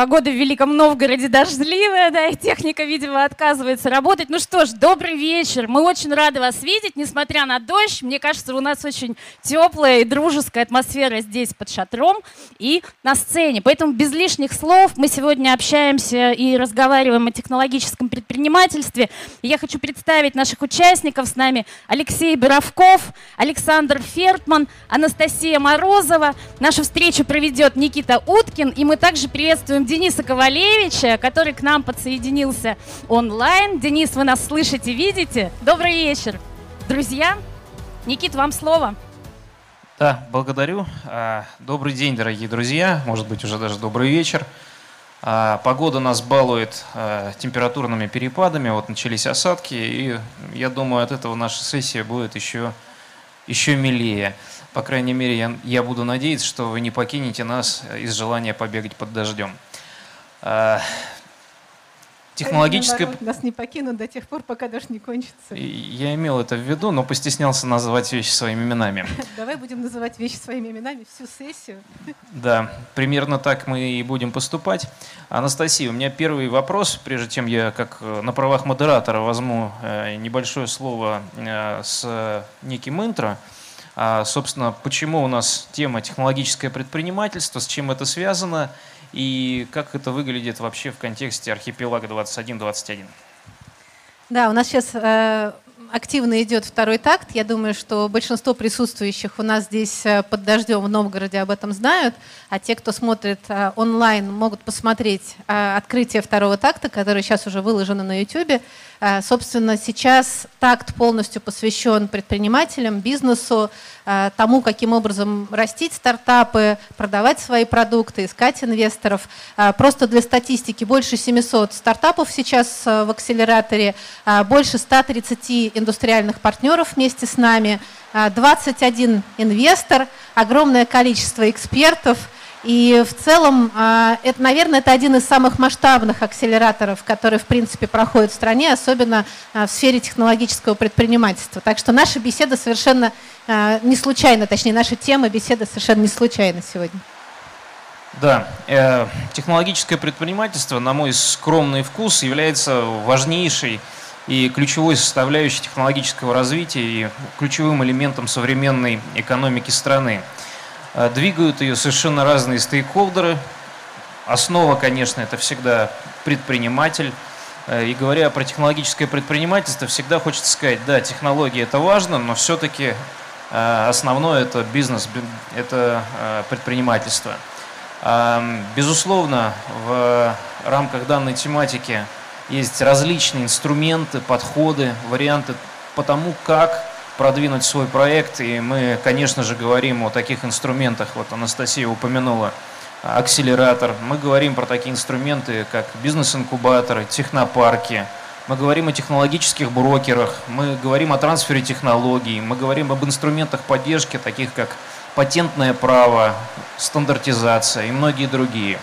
Погода в Великом Новгороде дождливая, да, и техника, видимо, отказывается работать. Ну что ж, добрый вечер. Мы очень рады вас видеть, несмотря на дождь. Мне кажется, у нас очень теплая и дружеская атмосфера здесь под шатром и на сцене. Поэтому без лишних слов мы сегодня общаемся и разговариваем о технологическом предпринимательстве. И я хочу представить наших участников. С нами Алексей Боровков, Александр Фертман, Анастасия Морозова. Нашу встречу проведет Никита Уткин. И мы также приветствуем Дениса Ковалевича, который к нам подсоединился онлайн. Денис, вы нас слышите, видите? Добрый вечер. Друзья, Никит, вам слово. Да, благодарю. А, добрый день, дорогие друзья. Может быть, уже даже добрый вечер. А, погода нас балует а, температурными перепадами. Вот начались осадки, и я думаю, от этого наша сессия будет еще, еще милее. По крайней мере, я, я буду надеяться, что вы не покинете нас из желания побегать под дождем. А, технологическое... Наоборот, нас не покинут до тех пор, пока дождь не кончится. Я имел это в виду, но постеснялся называть вещи своими именами. Давай будем называть вещи своими именами всю сессию. Да, примерно так мы и будем поступать. Анастасия, у меня первый вопрос, прежде чем я как э, на правах модератора возьму э, небольшое слово э, с неким интро. А, собственно, почему у нас тема технологическое предпринимательство, с чем это связано – и как это выглядит вообще в контексте архипелага 21-21? Да, у нас сейчас э, активно идет второй такт. Я думаю, что большинство присутствующих у нас здесь э, под дождем в Новгороде об этом знают, а те, кто смотрит э, онлайн, могут посмотреть э, открытие второго такта, которое сейчас уже выложено на YouTube. Э, собственно, сейчас такт полностью посвящен предпринимателям, бизнесу, э, тому, каким образом растить стартапы, продавать свои продукты, искать инвесторов. Э, просто для статистики больше 700 стартапов сейчас в акселераторе, больше 130 индустриальных партнеров вместе с нами, 21 инвестор, огромное количество экспертов – и в целом, а, это, наверное, это один из самых масштабных акселераторов, который, в принципе, проходит в стране, особенно а, в сфере технологического предпринимательства. Так что наша беседа совершенно а, не случайна, точнее, наша тема беседы совершенно не случайна сегодня. Да, э, технологическое предпринимательство, на мой скромный вкус, является важнейшей и ключевой составляющей технологического развития и ключевым элементом современной экономики страны. Э, двигают ее совершенно разные стейкхолдеры. Основа, конечно, это всегда предприниматель. Э, и говоря про технологическое предпринимательство, всегда хочется сказать, да, технологии это важно, но все-таки э, основное это бизнес, это предпринимательство. Безусловно, в рамках данной тематики есть различные инструменты, подходы, варианты по тому, как продвинуть свой проект. И мы, конечно же, говорим о таких инструментах. Вот Анастасия упомянула акселератор. Мы говорим про такие инструменты, как бизнес-инкубаторы, технопарки. Мы говорим о технологических брокерах, мы говорим о трансфере технологий, мы говорим об инструментах поддержки, таких как патентное право, стандартизация и многие другие.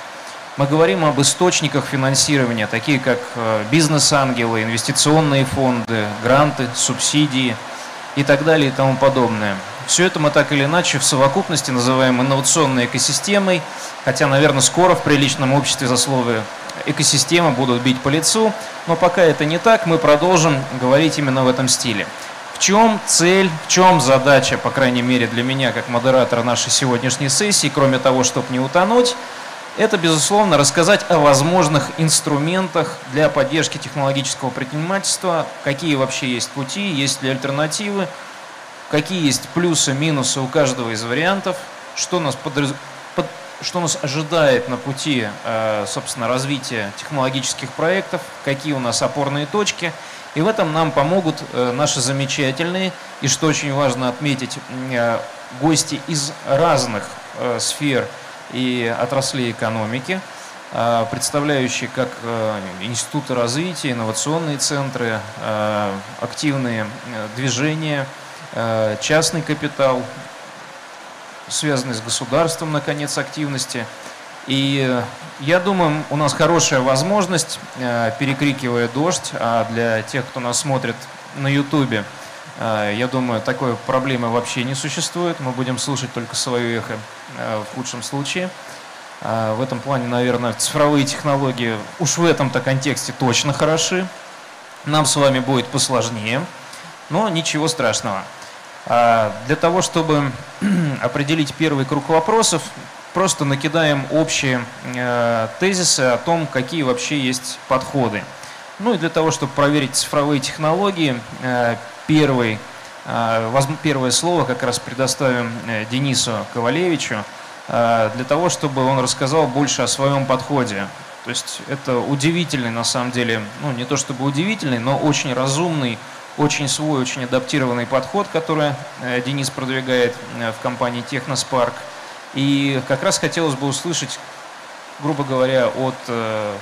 Мы говорим об источниках финансирования, такие как э, бизнес-ангелы, инвестиционные фонды, гранты, субсидии – и так далее и тому подобное. Все это мы так или иначе в совокупности называем инновационной экосистемой, хотя, наверное, скоро в приличном обществе за слово экосистема будут бить по лицу, но пока это не так, мы продолжим говорить именно в этом стиле. В чем цель, в чем задача, по крайней мере для меня, как модератора нашей сегодняшней сессии, кроме того, чтобы не утонуть, это, безусловно, рассказать о возможных инструментах для поддержки технологического предпринимательства, какие вообще есть пути, есть ли альтернативы, какие есть плюсы, минусы у каждого из вариантов, что нас, подраз... под... что нас ожидает на пути, э, собственно, развития технологических проектов, какие у нас опорные точки. И в этом нам помогут э, наши замечательные и, что очень важно отметить, э, гости из разных сфер и отраслей экономики, а, представляющие как а, институты развития, инновационные центры, а, активные э, движения, частный капитал, связанный с государством, наконец, активности. И я думаю, у нас хорошая возможность, перекрикивая дождь, а для тех, кто нас смотрит на Ютубе, я думаю, такой проблемы вообще не существует. Мы будем слушать только свое эхо в худшем случае. А, в этом плане, наверное, цифровые технологии уж в этом-то контексте точно хороши. Нам с вами будет посложнее, но ничего страшного. Для того, чтобы определить первый круг вопросов, просто накидаем общие э, тезисы о том, какие вообще есть подходы. Ну и для того, чтобы проверить цифровые технологии, э, первый, э, первое слово как раз предоставим Денису Ковалевичу, для того, чтобы он рассказал больше о своем подходе. То есть это удивительный, на самом деле, ну не то чтобы удивительный, но очень разумный, очень свой, очень адаптированный подход, который Денис продвигает в компании Техноспарк. И как раз хотелось бы услышать, грубо говоря, от э,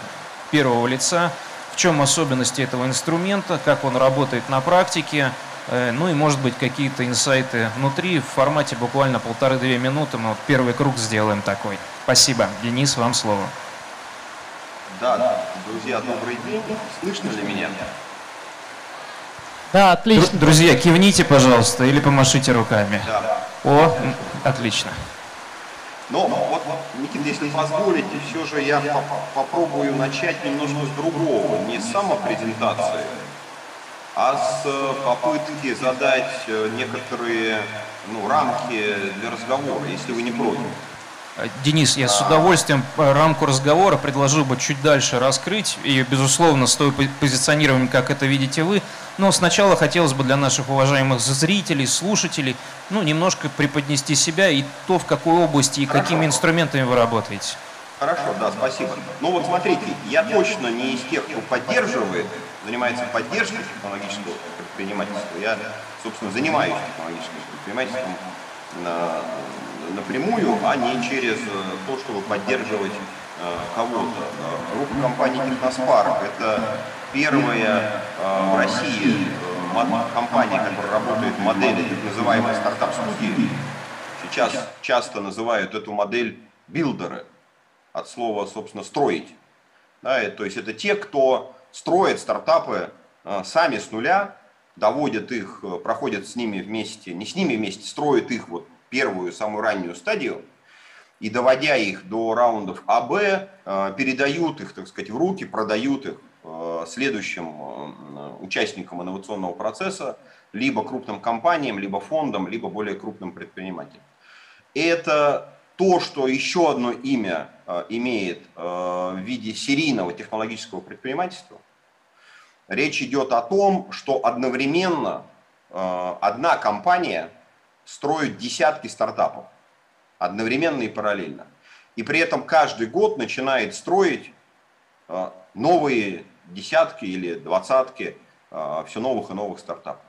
первого лица, в чем особенности этого инструмента, как он работает на практике, э, ну и, может быть, какие-то инсайты внутри. В формате буквально полторы-две минуты мы вот первый круг сделаем такой. Спасибо. Денис, вам слово. Да, друзья, добрый день. Слышно ли меня? Да, отлично. Друзья, кивните, пожалуйста, или помашите руками. Да. О, отлично. Но вот, Никита, если позволите, все же я по попробую начать немножко с другого, не с самопрезентации, а с э, попытки задать э, некоторые ну, рамки для разговора, если вы не против. Денис, я с удовольствием рамку разговора предложил бы чуть дальше раскрыть, и, безусловно, с той позиционированием, как это видите вы, но сначала хотелось бы для наших уважаемых зрителей, слушателей, ну, немножко преподнести себя и то, в какой области и Хорошо. какими инструментами вы работаете. Хорошо, да, спасибо. Ну вот смотрите, я точно не из тех, кто поддерживает, занимается поддержкой технологического предпринимательства. Я, собственно, занимаюсь технологическим предпринимательством напрямую, а не через э, то, чтобы поддерживать э, кого-то. Группа компаний Техноспарк – это первая э, в России компания, которая работает модели так называемой стартап-студии. Сейчас часто называют эту модель билдеры, от слова, собственно, строить. Да, то есть это те, кто строит стартапы сами с нуля, доводят их, проходят с ними вместе, не с ними вместе, строят их вот первую, самую раннюю стадию, и доводя их до раундов АБ, э, передают их, так сказать, в руки, продают их э, следующим э, участникам инновационного процесса, либо крупным компаниям, либо фондам, либо более крупным предпринимателям. Это то, что еще одно имя имеет в виде серийного технологического предпринимательства. Речь идет о том, что одновременно одна компания – строят десятки стартапов одновременно и параллельно. И при этом каждый год начинает строить а, новые десятки или двадцатки а, все новых и новых стартапов.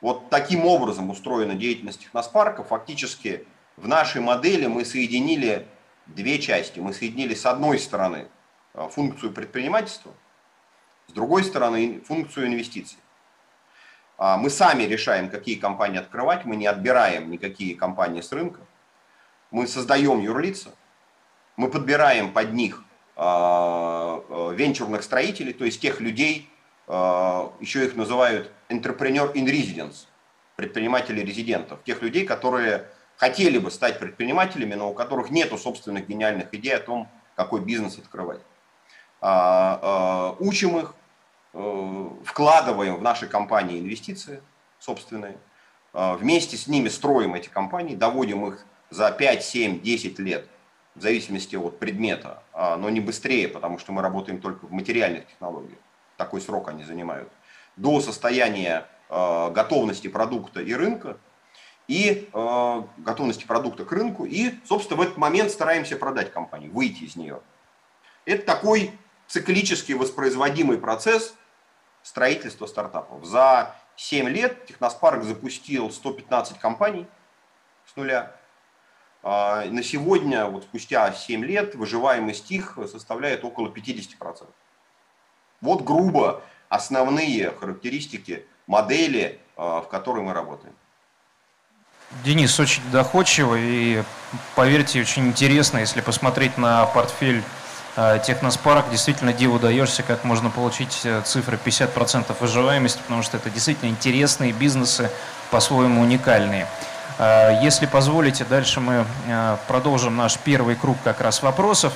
Вот таким образом устроена деятельность техноспарка. Фактически в нашей модели мы соединили две части. Мы соединили с одной стороны а, функцию предпринимательства, с другой стороны функцию инвестиций. А, мы сами решаем, какие компании открывать, мы не отбираем никакие компании с рынка. Мы создаем юрлица, мы подбираем под них а, а, венчурных строителей, то есть тех людей, еще их называют entrepreneur in residence, предприниматели резидентов, тех людей, которые хотели бы стать предпринимателями, но у которых нет собственных гениальных идей о том, какой бизнес открывать. Учим их, вкладываем в наши компании инвестиции собственные, э, вместе с ними строим эти компании, доводим их за 5, 7, 10 лет, в зависимости от предмета, а, но не быстрее, потому что мы работаем только в материальных технологиях, такой срок они занимают, до состояния э, готовности продукта и рынка, и готовности продукта к рынку, и, собственно, в этот момент стараемся продать компанию, выйти из нее. Это такой циклический воспроизводимый процесс – строительства стартапов. За 7 лет Техноспарк запустил 115 компаний с нуля. А, на сегодня, вот спустя 7 лет, выживаемость их составляет около 50%. Вот грубо основные характеристики модели, а, в которой мы работаем. Денис, очень доходчиво и, поверьте, очень интересно, если посмотреть на портфель Техноспарк, действительно диву даешься, как можно получить э, цифры 50% выживаемости, потому что это действительно интересные бизнесы, по-своему уникальные. Э, если позволите, дальше мы э, продолжим наш первый круг как раз вопросов.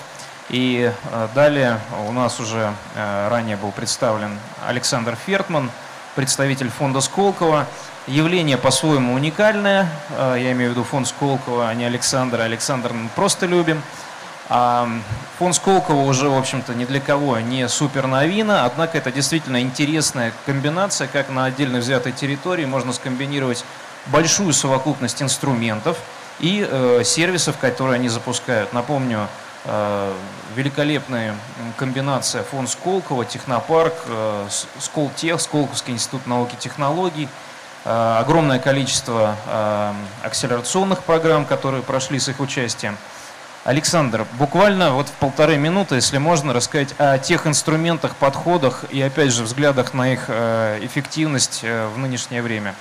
И далее у нас уже ранее был представлен Александр Фертман, представитель фонда Сколково. Явление по-своему уникальное, я имею в виду фонд Сколково, а не Александр. Александр мы просто любим. А фонд Сколково уже, в общем-то, ни для кого не супер новина, однако это действительно интересная комбинация, как на отдельно взятой территории можно скомбинировать большую совокупность инструментов и э, сервисов, которые они запускают. Напомню, э, великолепная комбинация фонд Сколково, Технопарк, э, Сколтех, Сколковский институт науки и технологий, э, огромное количество э, акселерационных программ, которые прошли с их участием. Александр, буквально вот в полторы минуты, если можно, рассказать о тех инструментах, подходах и, опять же, взглядах на их э, эффективность э, в нынешнее время.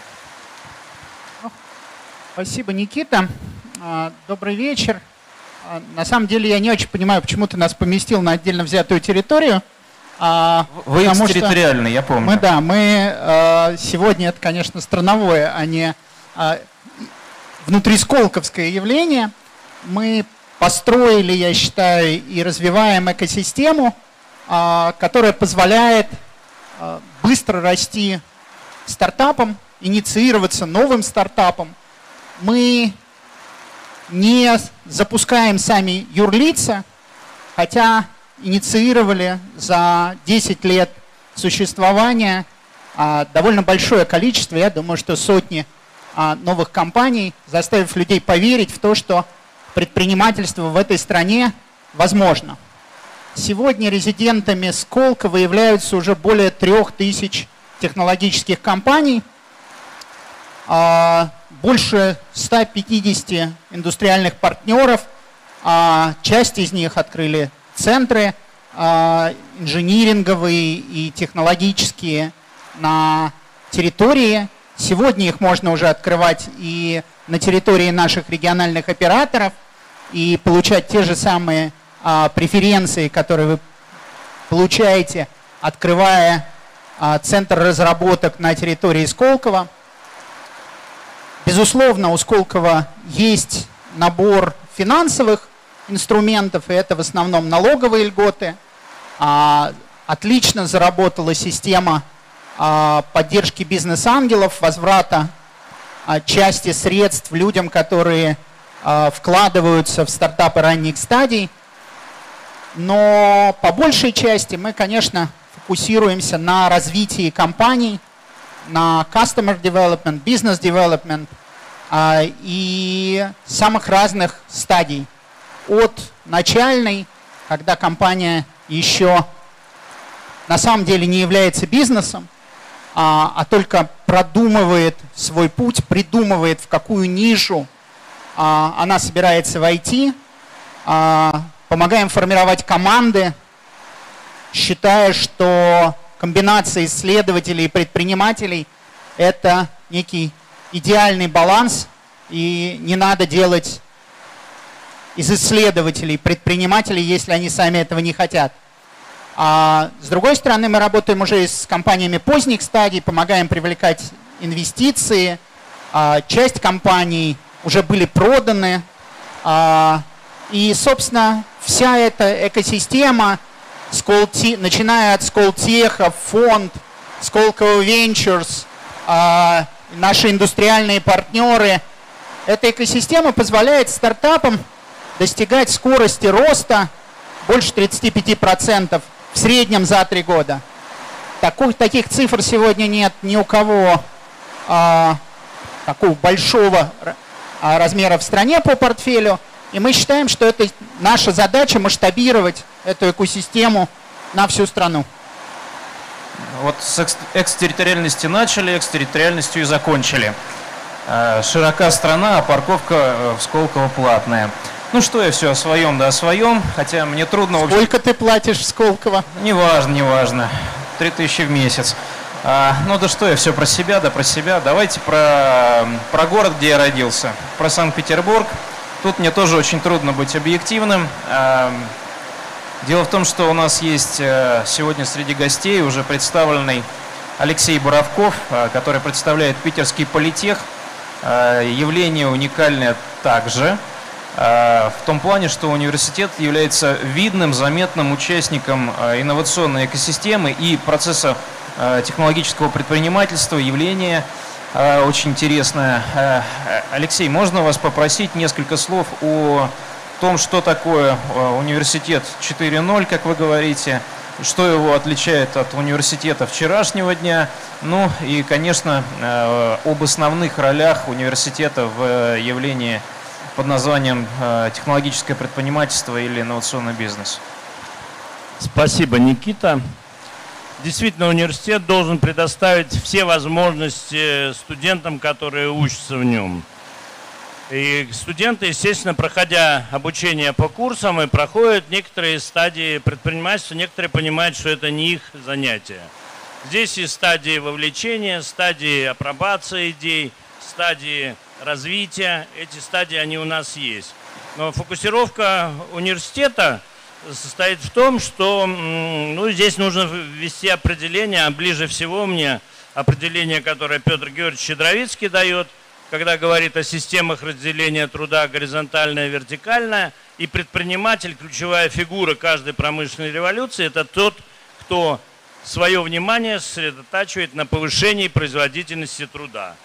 Спасибо, Никита. А, добрый вечер. А, на самом деле я не очень понимаю, почему ты нас поместил на отдельно взятую территорию. А, Вы экстерриториальный, я помню. Мы, да, мы сегодня, это, конечно, страновое, а не внутрисколковское явление. Мы построили, я считаю, и развиваем экосистему, а, которая позволяет а, быстро расти стартапам, инициироваться новым стартапом. Мы не запускаем сами юрлица, хотя инициировали за 10 лет существования а, довольно большое количество, я думаю, что сотни новых компаний, заставив людей поверить в то, что предпринимательство в этой стране возможно. Сегодня резидентами Сколково являются уже более трех тысяч технологических компаний, а, больше 150 индустриальных партнеров, а, часть из них открыли центры а, инжиниринговые и технологические на территории. Сегодня их можно уже открывать и на территории наших региональных операторов – и получать те же самые а, преференции, которые вы получаете, открывая а, центр разработок на территории Сколково. Безусловно, у Сколково есть набор финансовых инструментов, и это в основном налоговые льготы. А, отлично заработала система а, поддержки бизнес-ангелов, возврата части средств людям, которые а, вкладываются в стартапы ранних стадий. Но по большей части мы, конечно, фокусируемся на развитии компаний, на customer development, business development а, и самых разных стадий. От начальной, когда компания еще на самом деле не является бизнесом, а, а только продумывает свой путь, придумывает, в какую нишу а, она собирается войти, а, помогаем формировать команды, считая, что комбинация исследователей и предпринимателей – это некий идеальный баланс, и не надо делать из исследователей предпринимателей, если они сами этого не хотят. А с другой стороны, мы работаем уже с компаниями поздних стадий, помогаем привлекать инвестиции. А часть компаний – уже были проданы. А, и, собственно, вся эта экосистема, начиная от Сколтеха, фонд, Сколково Ventures, а, наши индустриальные партнеры, эта экосистема позволяет стартапам достигать скорости роста больше 35% в среднем за три года. Таких, таких цифр сегодня нет ни у кого а, такого большого а, размера в стране по портфелю. И мы считаем, что это наша задача масштабировать эту экосистему на всю страну. Вот с экстерриториальности начали, экстерриториальностью и закончили. А, широка страна, а парковка э, в Сколково платная. Ну что я все о своем, да о своем, хотя мне трудно... Сколько ты платишь в Сколково? Неважно, неважно. Три тысячи в месяц. А, ну да что я все про себя, да про себя. Давайте про, про город, где я родился, про Санкт-Петербург. Тут мне тоже очень трудно быть объективным. А, дело в том, что у нас есть э, сегодня среди гостей уже представленный Алексей Боровков, э, который представляет питерский политех. Явление уникальное также в том плане, что университет является видным, заметным участником инновационной экосистемы и процесса технологического предпринимательства, явление очень интересное. Алексей, можно вас попросить несколько слов о том, что такое университет 4.0, как вы говорите, что его отличает от университета вчерашнего дня, ну и, конечно, э, об основных ролях университета в э, явлении под названием э, технологическое предпринимательство или инновационный бизнес. Спасибо, Никита. Действительно, университет должен предоставить все возможности студентам, которые учатся в нем. И студенты, естественно, проходя обучение по курсам, и проходят некоторые стадии предпринимательства, некоторые понимают, что это не их занятие. Здесь и стадии вовлечения, стадии апробации идей, стадии развития. Эти стадии, они у нас есть. Но фокусировка университета состоит в том, что ну, здесь нужно ввести определение, а ближе всего мне определение, которое Петр Георгиевич Щедровицкий дает – когда говорит о системах разделения труда горизонтальная вертикальная, и предприниматель, ключевая фигура каждой промышленной революции, это тот, кто свое внимание сосредотачивает на повышении производительности труда.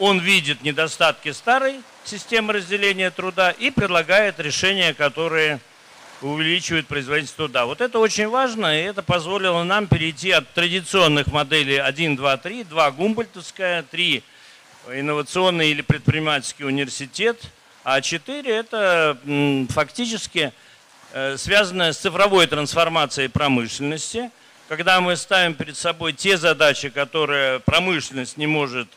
Он видит недостатки старой системы разделения труда и предлагает решения, которые увеличивают производительность труда. Вот это очень важно, и это позволило нам перейти от традиционных моделей 1, 2, 3, 2 гумбольтовская, 3 инновационный или предпринимательский университет, а 4 это фактически э, связанное с цифровой трансформацией промышленности, когда мы ставим перед собой те задачи, которые промышленность не может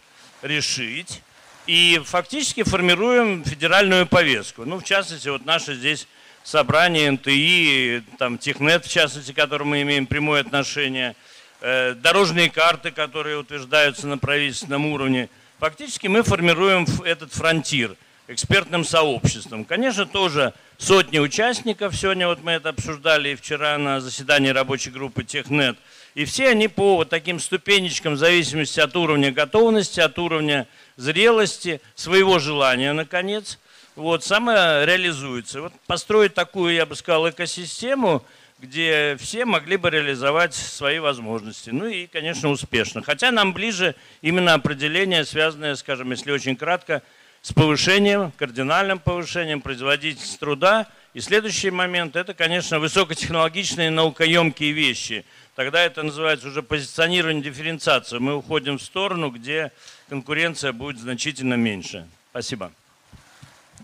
и фактически формируем федеральную повестку. Ну, в частности, вот наше здесь собрание НТИ, там Технет, в частности, к которому мы имеем прямое отношение, э, дорожные карты, которые утверждаются на правительственном уровне – Фактически мы формируем этот фронтир экспертным сообществом. Конечно, тоже сотни участников, сегодня вот мы это обсуждали и вчера на заседании рабочей группы Технет, и все они по вот таким ступенечкам в зависимости от уровня готовности, от уровня зрелости, своего желания, наконец, вот, самореализуются. Вот построить такую, я бы сказал, экосистему – где все могли бы реализовать свои возможности. Ну и, конечно, успешно. Хотя нам ближе именно определение, связанное, скажем, если очень кратко, с повышением, кардинальным повышением производительности труда. И следующий момент – это, конечно, высокотехнологичные наукоемкие вещи. Тогда это называется уже позиционирование, дифференциация. Мы уходим в сторону, где конкуренция будет значительно меньше. Спасибо.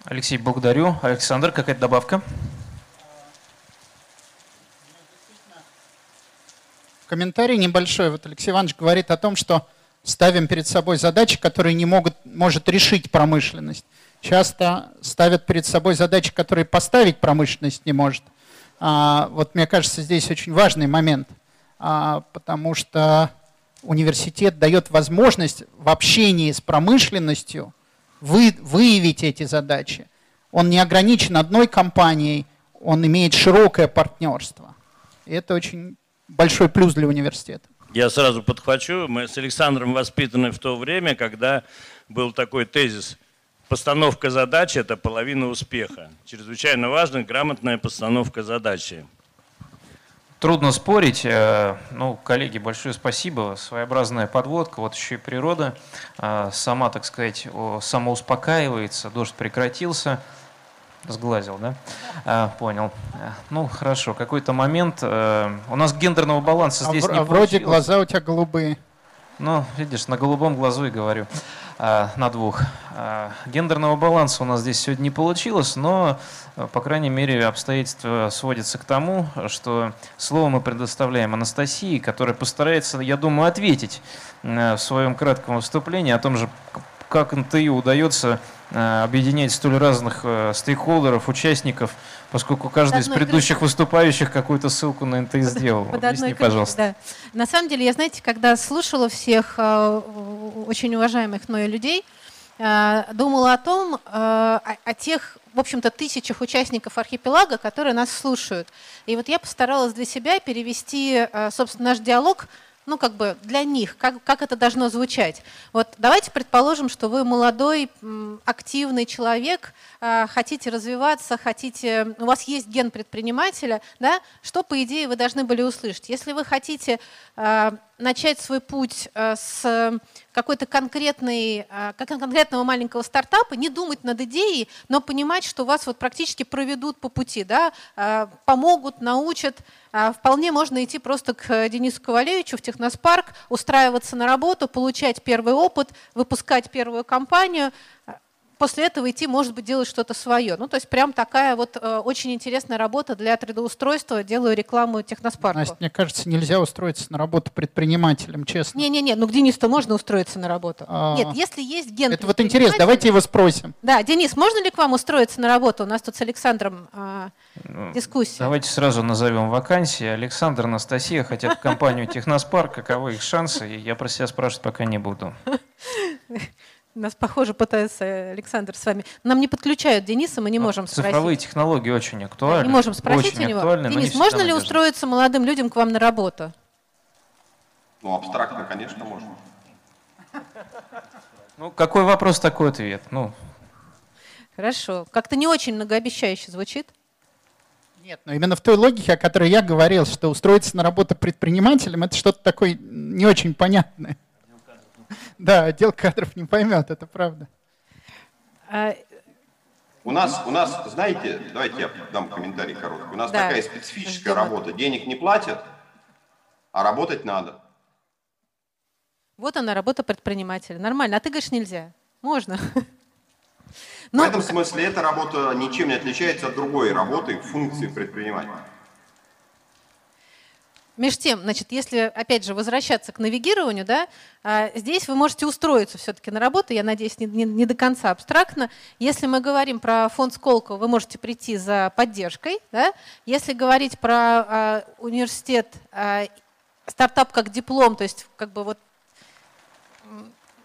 Алексей, благодарю. Александр, какая-то добавка? комментарий небольшой. Вот Алексей Иванович говорит о том, что ставим перед собой задачи, которые не могут, может решить промышленность. Часто ставят перед собой задачи, которые поставить промышленность не может. А, вот мне кажется, здесь очень важный момент, потому что университет дает возможность в общении с промышленностью вы, выявить эти задачи. Он не ограничен одной компанией, он имеет широкое партнерство. И это очень большой плюс для университета. Я сразу подхвачу. Мы с Александром воспитаны в то время, когда был такой тезис «Постановка задачи – это половина успеха». Чрезвычайно важна грамотная постановка задачи. Трудно спорить. Э, ну, коллеги, большое спасибо. Своеобразная подводка. Вот еще и природа э, сама, так сказать, самоуспокаивается. Дождь прекратился. Сглазил, да? А, понял. Ну, хорошо. Какой-то момент. У нас гендерного баланса а здесь в, не А вроде глаза у тебя голубые. Ну, видишь, на голубом глазу и говорю. А, на двух. А, гендерного баланса у нас здесь сегодня не получилось, но, э, по крайней мере, обстоятельства сводятся к тому, что слово мы предоставляем Анастасии, которая постарается, я думаю, ответить э, в своем кратком выступлении о том же, как НТИ удается Э, объединять столь разных стейкхолдеров, участников, поскольку каждый из предыдущих крышей. выступающих какую-то ссылку на НТ сделал. Под Объясни, пожалуйста. Да. На самом деле, я, знаете, когда слушала всех э, очень уважаемых мною людей, думала о том, о, о тех, в общем-то, тысячах участников архипелага, которые нас слушают. И вот я постаралась для себя перевести, собственно, наш диалог ну, как бы для них, как, как это должно звучать. Вот давайте предположим, что вы молодой, активный человек, хотите развиваться, хотите, у вас есть ген предпринимателя, да, что, по идее, вы должны были услышать. Если вы хотите а, начать свой путь а, с какой-то конкретной, конкретного маленького стартапа, не думать над идеей, но понимать, что вас вот практически проведут по пути, да, помогут, научат, а, вполне можно идти просто к Денису Ковалевичу в Техноспарк, устраиваться на работу, получать первый опыт, выпускать первую компанию, после этого идти, может быть, делать что-то свое. Ну, то есть прям такая вот э, очень интересная работа для трудоустройства. Делаю рекламу техноспарку. Настя, мне кажется, нельзя устроиться на работу предпринимателем, честно. Не-не-не, ну к Денису-то можно устроиться на работу. А... Нет, если есть ген Это вот интересно, давайте его спросим. Да, Денис, можно ли к вам устроиться на работу? У нас тут с Александром э, ну, дискуссия. Давайте сразу назовем вакансии. Александр, Анастасия хотят в компанию Техноспарк. Каковы их шансы? Я про себя спрашивать пока не буду. Нас, похоже, пытается Александр с вами. Нам не подключают Дениса, мы не а можем спросить. Цифровые технологии очень актуальны. Не можем спросить очень у него. Денис, можно ли устроиться молодым людям к вам на работу? Ну, абстрактно, конечно, можно. Ну, какой вопрос, такой ответ. Ну. Хорошо. Как-то не очень многообещающе звучит. Нет, но именно в той логике, о которой я говорил, что устроиться на работу предпринимателем, это что-то такое не очень понятное. Да, отдел кадров не поймет, это правда. А, у нас, у нас, знаете, давайте я дам комментарий короткий. У нас да. такая специфическая Ждем. работа. Денег не платят, а работать надо. Вот она, работа предпринимателя. Нормально. А ты говоришь, нельзя. Можно. Но... В этом смысле эта работа ничем не отличается от другой работы, функции предпринимателя. Меж тем, значит, если, опять же, возвращаться к навигированию, да, а, здесь вы можете устроиться все-таки на работу, я надеюсь, не, не, не до конца абстрактно. Если мы говорим про фонд Сколково, вы можете прийти за поддержкой. Да? Если говорить про а, университет, а, стартап как диплом, то есть как бы вот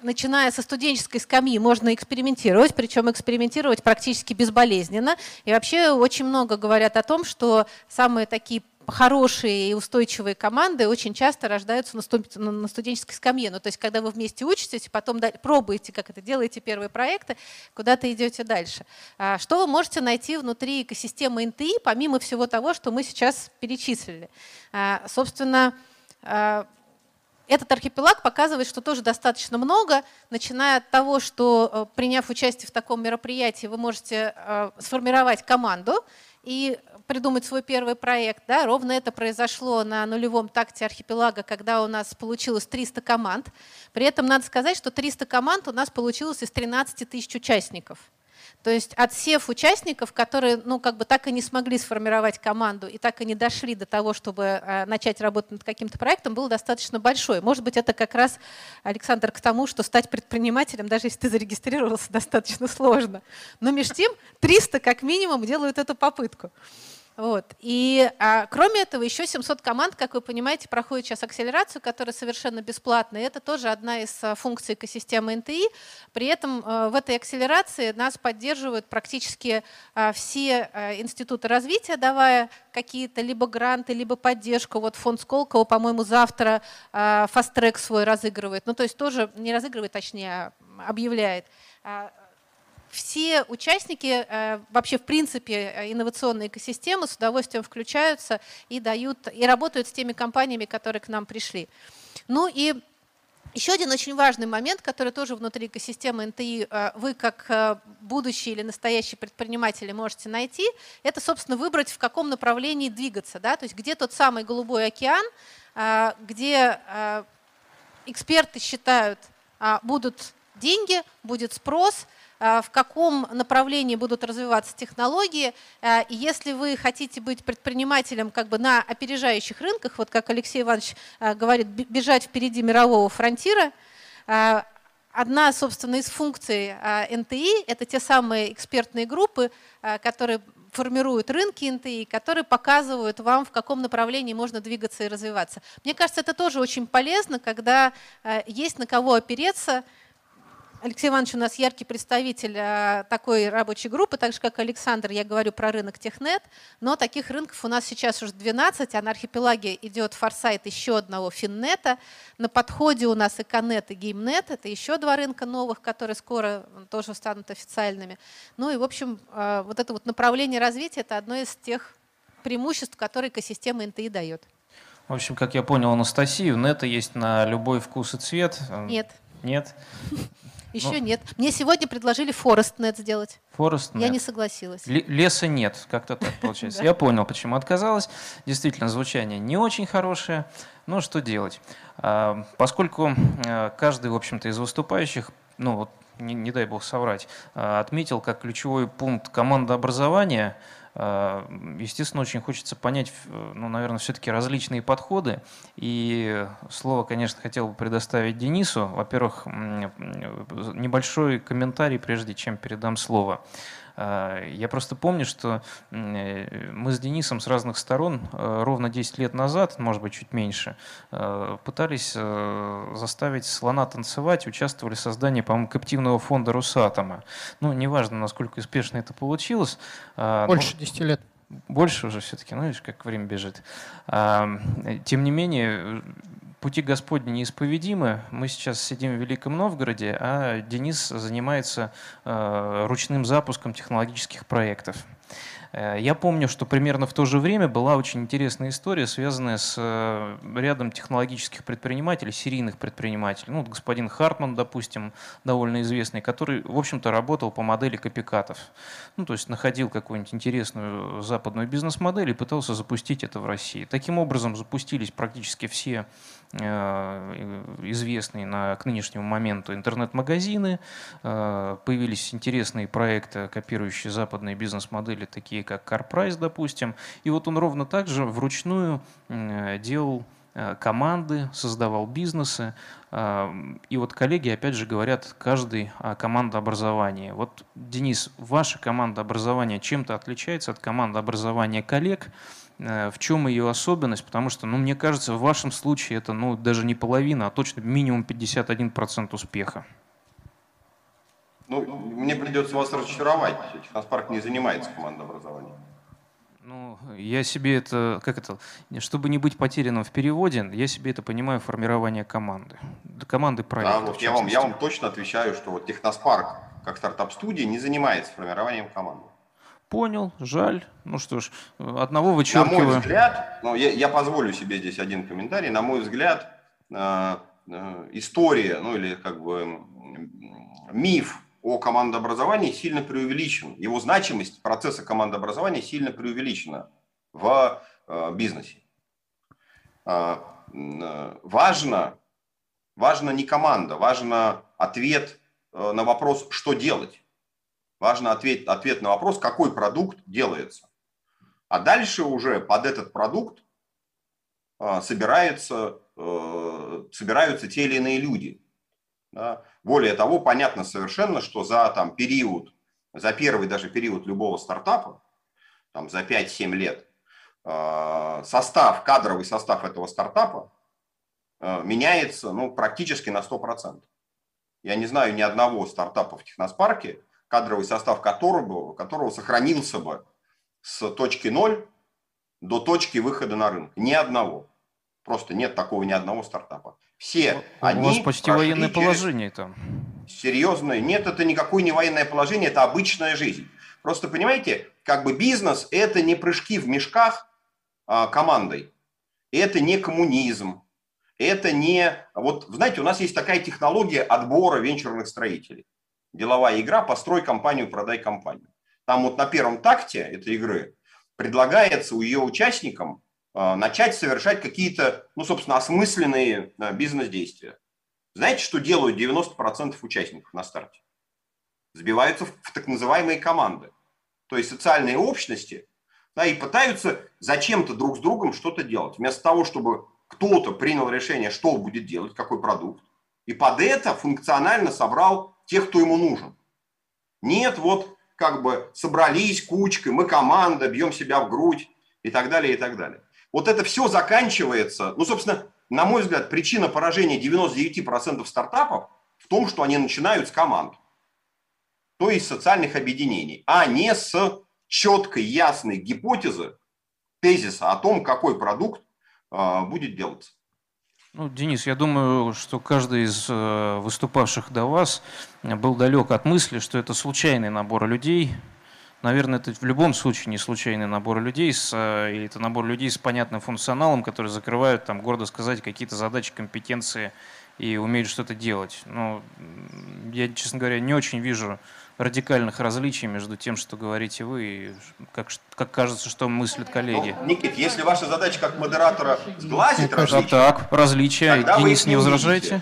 начиная со студенческой скамьи, можно экспериментировать, причем экспериментировать практически безболезненно. И вообще очень много говорят о том, что самые такие хорошие и устойчивые команды очень часто рождаются на, студенческой скамье. Ну, то есть, когда вы вместе учитесь, потом пробуете, как это делаете, первые проекты, куда-то идете дальше. А что вы можете найти внутри экосистемы НТИ, помимо всего того, что мы сейчас перечислили? А, собственно, а, этот архипелаг показывает, что тоже достаточно много, начиная от того, что э, приняв участие в таком мероприятии, вы можете э, сформировать команду, и придумать свой первый проект. Да? Ровно это произошло на нулевом такте архипелага, когда у нас получилось 300 команд. При этом надо сказать, что 300 команд у нас получилось из 13 тысяч участников. То есть отсев участников, которые ну, как бы так и не смогли сформировать команду и так и не дошли до того, чтобы э, начать работать над каким-то проектом, был достаточно большой. Может быть, это как раз, Александр, к тому, что стать предпринимателем, даже если ты зарегистрировался, достаточно сложно. Но между тем 300 как минимум делают эту попытку. Вот. И а, кроме этого, еще 700 команд, как вы понимаете, проходят сейчас акселерацию, которая совершенно бесплатная. Это тоже одна из а, функций экосистемы НТИ. При этом а, в этой акселерации нас поддерживают практически а, все а, институты развития, давая какие-то либо гранты, либо поддержку. Вот фонд Сколково, по-моему, завтра а, фаст-трек свой разыгрывает. Ну, то есть тоже не разыгрывает, точнее, объявляет. А, все участники э, вообще в принципе э, инновационной экосистемы с удовольствием включаются и дают и работают с теми компаниями, которые к нам пришли. Ну и еще один очень важный момент, который тоже внутри экосистемы НТИ э, вы как будущий или настоящий предприниматель можете найти, это, собственно, выбрать, в каком направлении двигаться. Да? То есть где тот самый голубой океан, где эксперты считают, будут деньги, будет спрос – в каком направлении будут развиваться технологии. Э, и если вы хотите быть предпринимателем как бы на опережающих рынках, вот как Алексей Иванович э, говорит, бежать впереди мирового фронтира, Одна, собственно, из функций НТИ – это те самые экспертные группы, которые формируют рынки НТИ, которые показывают вам, в каком направлении можно двигаться и развиваться. Мне кажется, это тоже очень полезно, когда есть на кого опереться, Алексей Иванович у нас яркий представитель а, такой рабочей группы, так же, как Александр, я говорю про рынок Технет, но таких рынков у нас сейчас уже 12, а на архипелаге идет форсайт еще одного Финнета, на подходе у нас Эконет и Геймнет, это еще два рынка новых, которые скоро тоже станут официальными. Ну и, в общем, а, вот это вот направление развития – это одно из тех преимуществ, которые экосистема НТИ дает. В общем, как я понял Анастасию, нета есть на любой вкус и цвет. Нет. Нет? Еще ну, нет. Мне сегодня предложили ForestNet сделать. ForestNet. Я не согласилась. Л- леса нет, как-то так получается. Я понял, почему отказалась. Действительно, звучание не очень хорошее. Но что делать? А, поскольку а, каждый, в общем-то, из выступающих, ну вот, не, не дай бог соврать, а, отметил как ключевой пункт командообразования – естественно, очень хочется понять, ну, наверное, все-таки различные подходы. И слово, конечно, хотел бы предоставить Денису. Во-первых, небольшой комментарий, прежде чем передам слово. А, я просто помню, что э, мы с Денисом с разных сторон э, ровно 10 лет назад, может быть, чуть меньше, э, пытались заставить слона танцевать, участвовали в создании, по-моему, коптивного фонда Росатома. Ну, неважно, насколько успешно это получилось. А, Больше но... 10 лет. Больше уже все-таки, ну, видишь, как время бежит. А, тем не менее, пути Господни неисповедимы. Мы сейчас сидим в Великом Новгороде, а Денис занимается э, ручным запуском технологических проектов. Э, я помню, что примерно в то же время была очень интересная история, связанная с э, рядом технологических предпринимателей, серийных предпринимателей. Ну, вот господин Хартман, допустим, довольно известный, который, в общем-то, работал по модели копикатов. Ну, то есть находил какую-нибудь интересную западную бизнес-модель и пытался запустить это в России. Таким образом, запустились практически все э, известные на, к нынешнему моменту интернет-магазины, появились интересные проекты, копирующие западные бизнес-модели, такие такие как CarPrice, допустим. И вот он ровно так же вручную делал э, команды, создавал бизнесы. Э, и вот коллеги, опять же, говорят каждый о командообразовании. Вот, Денис, ваша команда образования чем-то отличается от команды образования коллег? Э, в чем ее особенность? Потому что, ну, мне кажется, в вашем случае это ну, даже не половина, а точно минимум 51% успеха. Ну, мне придется вас разочаровать. Техноспарк не занимается командообразованием. Ну, я себе это, как это, чтобы не быть потерянным в переводе, я себе это понимаю формирование команды. Команды проекта. Да, вот я вам, я вам точно отвечаю, что вот Техноспарк, как стартап-студия, не занимается формированием команды. Понял, жаль. Ну что ж, одного вычеркиваю. На мой взгляд, ну, я, я позволю себе здесь один комментарий. На мой взгляд, э, э, история, ну или как бы миф о командообразовании сильно преувеличен. Его значимость процесса командообразования сильно преувеличена в э, бизнесе. Э, важно, важно не команда, важно ответ э, на вопрос, что делать. Важно ответ, ответ на вопрос, какой продукт делается. А дальше уже под этот продукт собираются, собираются те или иные люди – да. Более того, понятно совершенно, что за там, период, за первый даже период любого стартапа, там, за 5-7 лет, э, состав, кадровый состав этого стартапа э, меняется ну, практически на 100%. Я не знаю ни одного стартапа в Техноспарке, кадровый состав которого, которого сохранился бы с точки 0 до точки выхода на рынок. Ни одного. Просто нет такого ни одного стартапа. Все ну, У они вас почти военное положение там. Серьезное. Нет, это никакое не военное положение, это обычная жизнь. Просто понимаете, как бы бизнес – это не прыжки в мешках а, командой. Это не коммунизм. Это не... Вот, знаете, у нас есть такая технология отбора венчурных строителей. Деловая игра «Построй компанию, продай компанию». Там вот на первом такте этой игры предлагается у ее участникам начать совершать какие-то, ну, собственно, осмысленные а, бизнес-действия. Знаете, что делают 90% участников на старте? Сбиваются в так называемые команды. То есть социальные общности, да, и пытаются зачем-то друг с другом что-то делать. Вместо того, чтобы кто-то принял решение, что будет делать, какой продукт, и под это функционально собрал тех, кто ему нужен. Нет, вот как бы собрались кучкой, мы команда, бьем себя в грудь и так далее, и так далее. Вот это все заканчивается, ну, собственно, на мой взгляд, причина поражения 99% стартапов в том, что они начинают с команд, то есть социальных объединений, а не с четкой, ясной гипотезы, тезиса о том, какой продукт э, будет делаться. Ну, Денис, я думаю, что каждый из э, выступавших до вас был далек от мысли, что это случайный набор людей. Наверное, это в любом случае не случайный набор людей, с, э, или это набор людей с понятным функционалом, которые закрывают, там, гордо сказать, какие-то задачи, компетенции и умеют что-то делать. Но я, честно говоря, не очень вижу радикальных различий между тем, что говорите вы, и как, как кажется, что мыслят коллеги. Ну, Никит, если ваша задача как модератора сглазить различия, так, различия, Денис, не возражаете?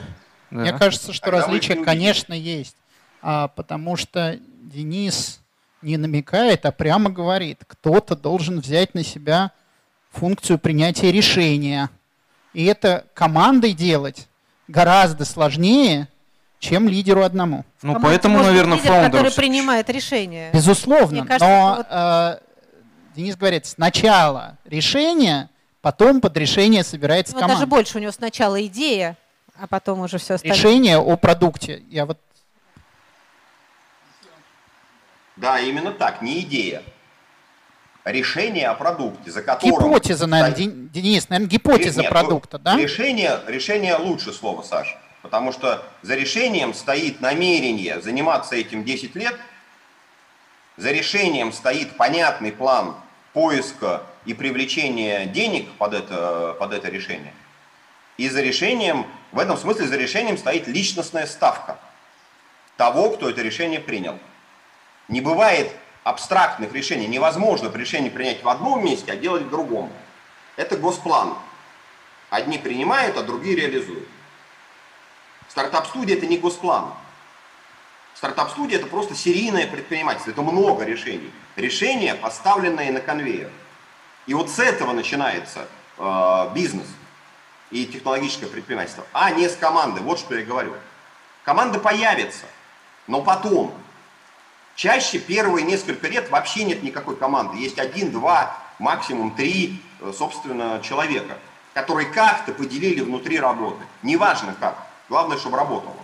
Да. Мне кажется, что Тогда различия, конечно, есть, а, потому что Денис не намекает, а прямо говорит, кто-то должен взять на себя функцию принятия решения. И это командой делать гораздо сложнее, чем лидеру одному. Ну, а поэтому, наверное, лидер, фаундер... который принимает решение. Безусловно, кажется, но вот... э, Денис говорит, сначала решение, потом под решение собирается ну, команда. Даже больше у него сначала идея, а потом уже все остальное. Решение о продукте. Я вот... Да, именно так, не идея. Решение о продукте, за которым... Гипотеза, наверное. Денис, наверное, гипотеза Нет, продукта, да? Решение, решение лучше слово, Саша. Потому что за решением стоит намерение заниматься этим 10 лет, за решением стоит понятный план поиска и привлечения денег под это, под это решение. И за решением, в этом смысле за решением стоит личностная ставка того, кто это решение принял. Не бывает абстрактных решений. Невозможно решение принять в одном месте, а делать в другом. Это госплан. Одни принимают, а другие реализуют. Стартап-студия – это не госплан. Стартап-студия – это просто серийное предпринимательство. Это много решений. Решения, поставленные на конвейер. И вот с этого начинается э, бизнес и технологическое предпринимательство, а не с команды. Вот что я говорю. Команда появится, но потом. Чаще первые несколько лет вообще нет никакой команды. Есть один, два, максимум три, э, собственно, человека, которые как-то поделили внутри работы. Неважно как. Главное, чтобы работало.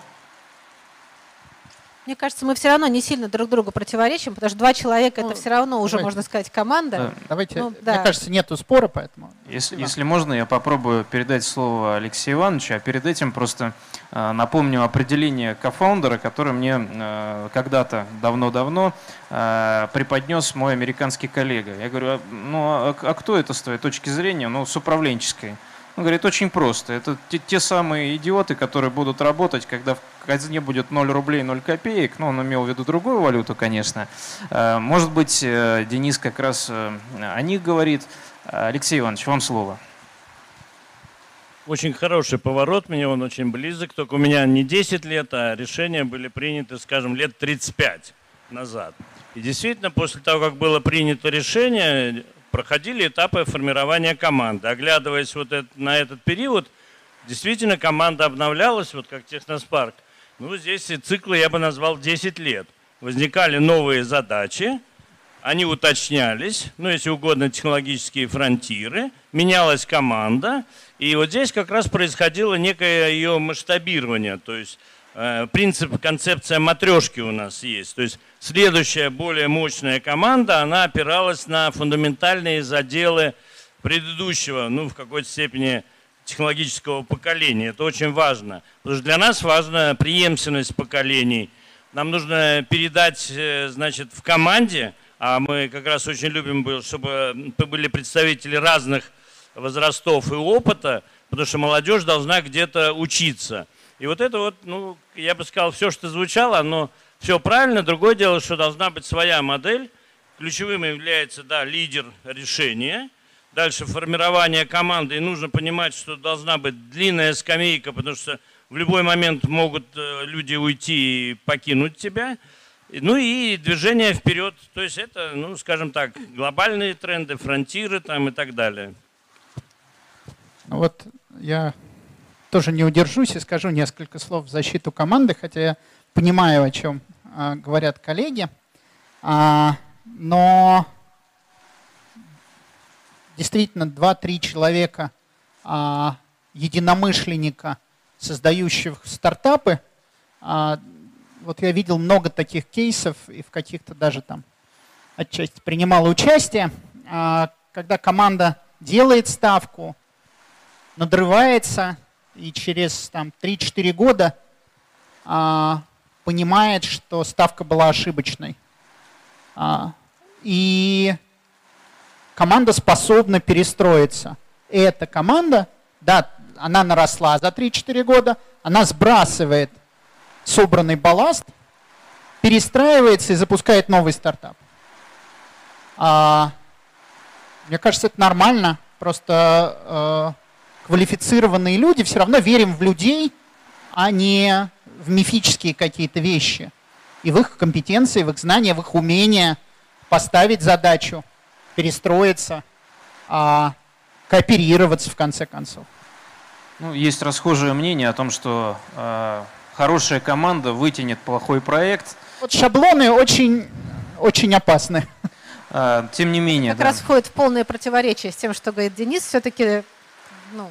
Мне кажется, мы все равно не сильно друг другу противоречим, потому что два человека ну, это все равно уже, давайте. можно сказать, команда. Да. Давайте, ну, да. мне кажется, нету спора, поэтому. Если, если можно, я попробую передать слово Алексею Ивановичу, а перед этим просто э, напомню определение кофаундера, которое мне э, когда-то давно-давно э, преподнес мой американский коллега. Я говорю, а, ну а, а кто это с твоей точки зрения? Ну, с управленческой. Он говорит, очень просто. Это те, те самые идиоты, которые будут работать, когда в казне будет 0 рублей 0 копеек. Ну, он имел в виду другую валюту, конечно. Э, может быть, э, Денис как раз э, о них говорит. Алексей Иванович, вам слово. Очень хороший поворот, мне он очень близок, только у меня не 10 лет, а решения были приняты, скажем, лет 35 назад. И действительно, после того, как было принято решение, проходили этапы формирования команды. Оглядываясь вот это, на этот период, действительно команда обновлялась, вот как Техноспарк. Ну, здесь циклы я бы назвал 10 лет. Возникали новые задачи, они уточнялись, ну, если угодно, технологические фронтиры, менялась команда, и вот здесь как раз происходило некое ее масштабирование, то есть принцип, концепция матрешки у нас есть, то есть следующая более мощная команда, она опиралась на фундаментальные заделы предыдущего, ну, в какой-то степени технологического поколения. Это очень важно. Потому что для нас важна преемственность поколений. Нам нужно передать, э, значит, в команде, а мы как раз очень любим, чтобы были представители разных возрастов и опыта, потому что молодежь должна где-то учиться. И вот это вот, ну, я бы сказал, все, что звучало, оно все правильно. Другое дело, что должна быть своя модель. Ключевым является, да, лидер решения. Дальше формирование команды. И нужно понимать, что должна быть длинная скамейка, потому что в любой момент могут э, люди уйти и покинуть тебя. Ну и движение вперед. То есть это, ну, скажем так, глобальные тренды, фронтиры там и так далее. Вот я тоже не удержусь и скажу несколько слов в защиту команды, хотя я понимаю, о чем а, говорят коллеги, а, но действительно 2-3 человека а, единомышленника, создающих стартапы, вот я видел много таких кейсов и в каких-то даже там отчасти принимала участие, когда команда делает ставку, надрывается и через там, 3-4 года а, понимает, что ставка была ошибочной. А, и команда способна перестроиться. Эта команда, да, она наросла за 3-4 года, она сбрасывает собранный балласт, перестраивается и запускает новый стартап. А, мне кажется, это нормально. Просто э, квалифицированные люди все равно верим в людей, а не в мифические какие-то вещи. И в их компетенции, в их знания, в их умение поставить задачу, перестроиться, а, кооперироваться в конце концов. Ну, есть расхожее мнение о том, что э, хорошая команда вытянет плохой проект. Вот шаблоны очень, очень опасны. Э, тем не менее, как да. раз входит в полное противоречие с тем, что говорит Денис. Все-таки ну,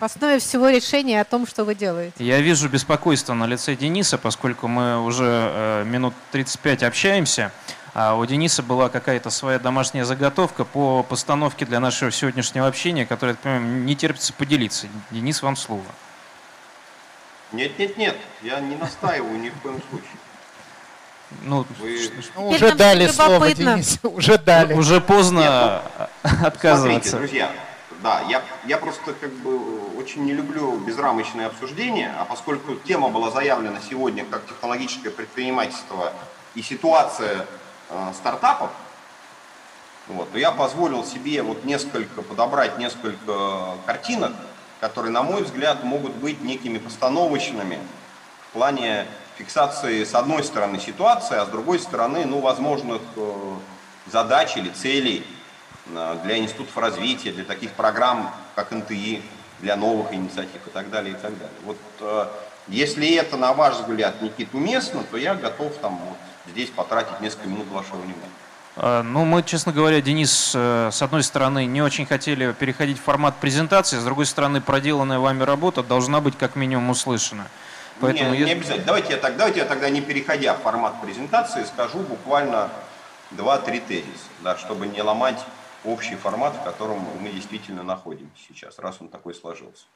в основе всего решения о том, что вы делаете. Я вижу беспокойство на лице Дениса, поскольку мы уже э, минут 35 общаемся. А у Дениса была какая-то своя домашняя заготовка по постановке для нашего сегодняшнего общения, которая, понимаю, не терпится поделиться. Денис, вам слово. Нет, нет, нет, я не настаиваю ни в коем случае. Ну, Вы... Ну, уже дали слово. Денис, уже дали. уже поздно Нет, отказываться. Смотрите, друзья, да, я, я просто как бы очень не люблю безрамочные обсуждения, а поскольку тема была заявлена сегодня как технологическое предпринимательство и ситуация э, стартапов, вот, то я позволил себе вот несколько подобрать несколько картинок, которые, на мой взгляд, могут быть некими постановочными в плане фиксации с одной стороны ситуации, а с другой стороны, ну, возможных э, задач или целей. э, для институтов развития, для таких программ, как НТИ, для новых инициатив и так далее, и так далее. Вот э, если это, на ваш взгляд, Никит, уместно, то я готов там вот здесь потратить несколько минут вашего внимания. А, Ну, мы, честно говоря, Денис, э, с одной стороны, не очень хотели переходить в формат презентации, с другой стороны, проделанная вами работа должна быть как минимум услышана. Поэтому не, не обязательно. Давайте я, так, давайте я тогда, не переходя в формат презентации, скажу буквально 2-3 тезиса, да, чтобы не ломать общий формат, в котором мы действительно находимся сейчас, раз он такой сложился.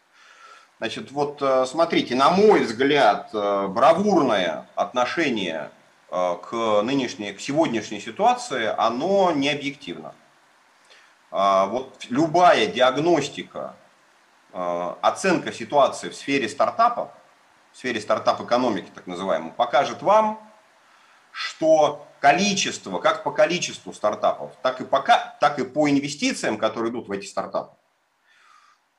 Значит, вот э, смотрите, на мой взгляд, э, бравурное отношение э, к нынешней, к сегодняшней ситуации, оно не объективно. А, Вот любая диагностика, оценка ситуации в сфере стартапов, в сфере стартап-экономики, так называемой, покажет вам, что количество, как по количеству стартапов, так и, пока, так и по инвестициям, которые идут в эти стартапы,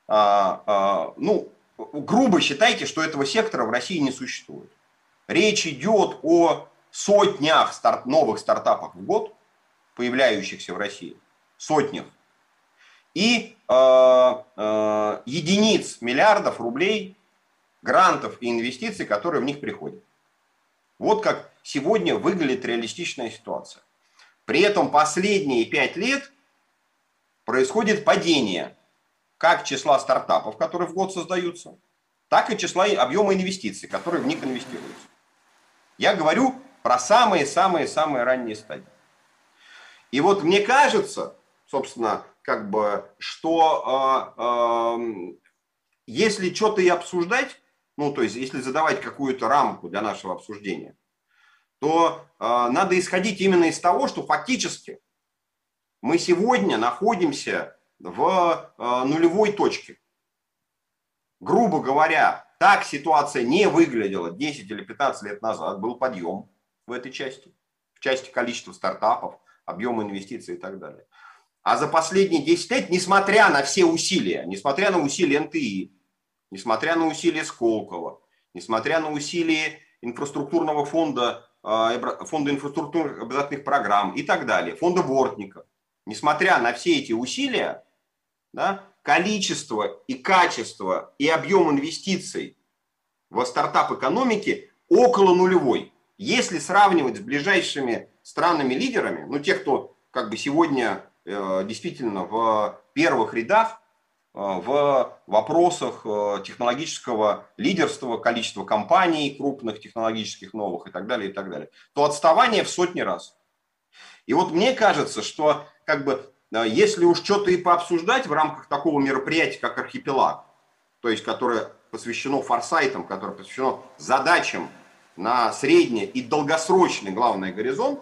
а, а, ну, грубо считайте, что этого сектора в России не существует. Речь идет о сотнях старт, новых стартапов в год, появляющихся в России. Сотнях. И э, э, единиц миллиардов рублей грантов и инвестиций, которые в них приходят. Вот как сегодня выглядит реалистичная ситуация. При этом последние пять лет происходит падение как числа стартапов, которые в год создаются, так и числа и объема инвестиций, которые в них инвестируются. Я говорю про самые-самые-самые ранние стадии. И вот мне кажется, собственно, как бы, что э, э, если что-то и обсуждать, ну, то есть, если задавать какую-то рамку для нашего обсуждения, то э, надо исходить именно из того, что фактически мы сегодня находимся в э, нулевой точке. Грубо говоря, так ситуация не выглядела 10 или 15 лет назад, был подъем в этой части, в части количества стартапов, объема инвестиций и так далее. А за последние 10 лет, несмотря на все усилия, несмотря на усилия НТИ, несмотря на усилия Сколково, несмотря на усилия инфраструктурного фонда, э, фонда инфраструктурных обязательных программ и так далее, фонда Бортника, несмотря на все эти усилия, да, количество и качество и объем инвестиций в стартап экономики около нулевой. Если сравнивать с ближайшими странами-лидерами, ну, тех, кто как бы сегодня э, действительно в первых рядах, в вопросах технологического лидерства, количества компаний крупных, технологических новых и так далее, и так далее, то отставание в сотни раз. И вот мне кажется, что как бы если уж что-то и пообсуждать в рамках такого мероприятия, как архипелаг, то есть которое посвящено форсайтам, которое посвящено задачам на средний и долгосрочный главный горизонт,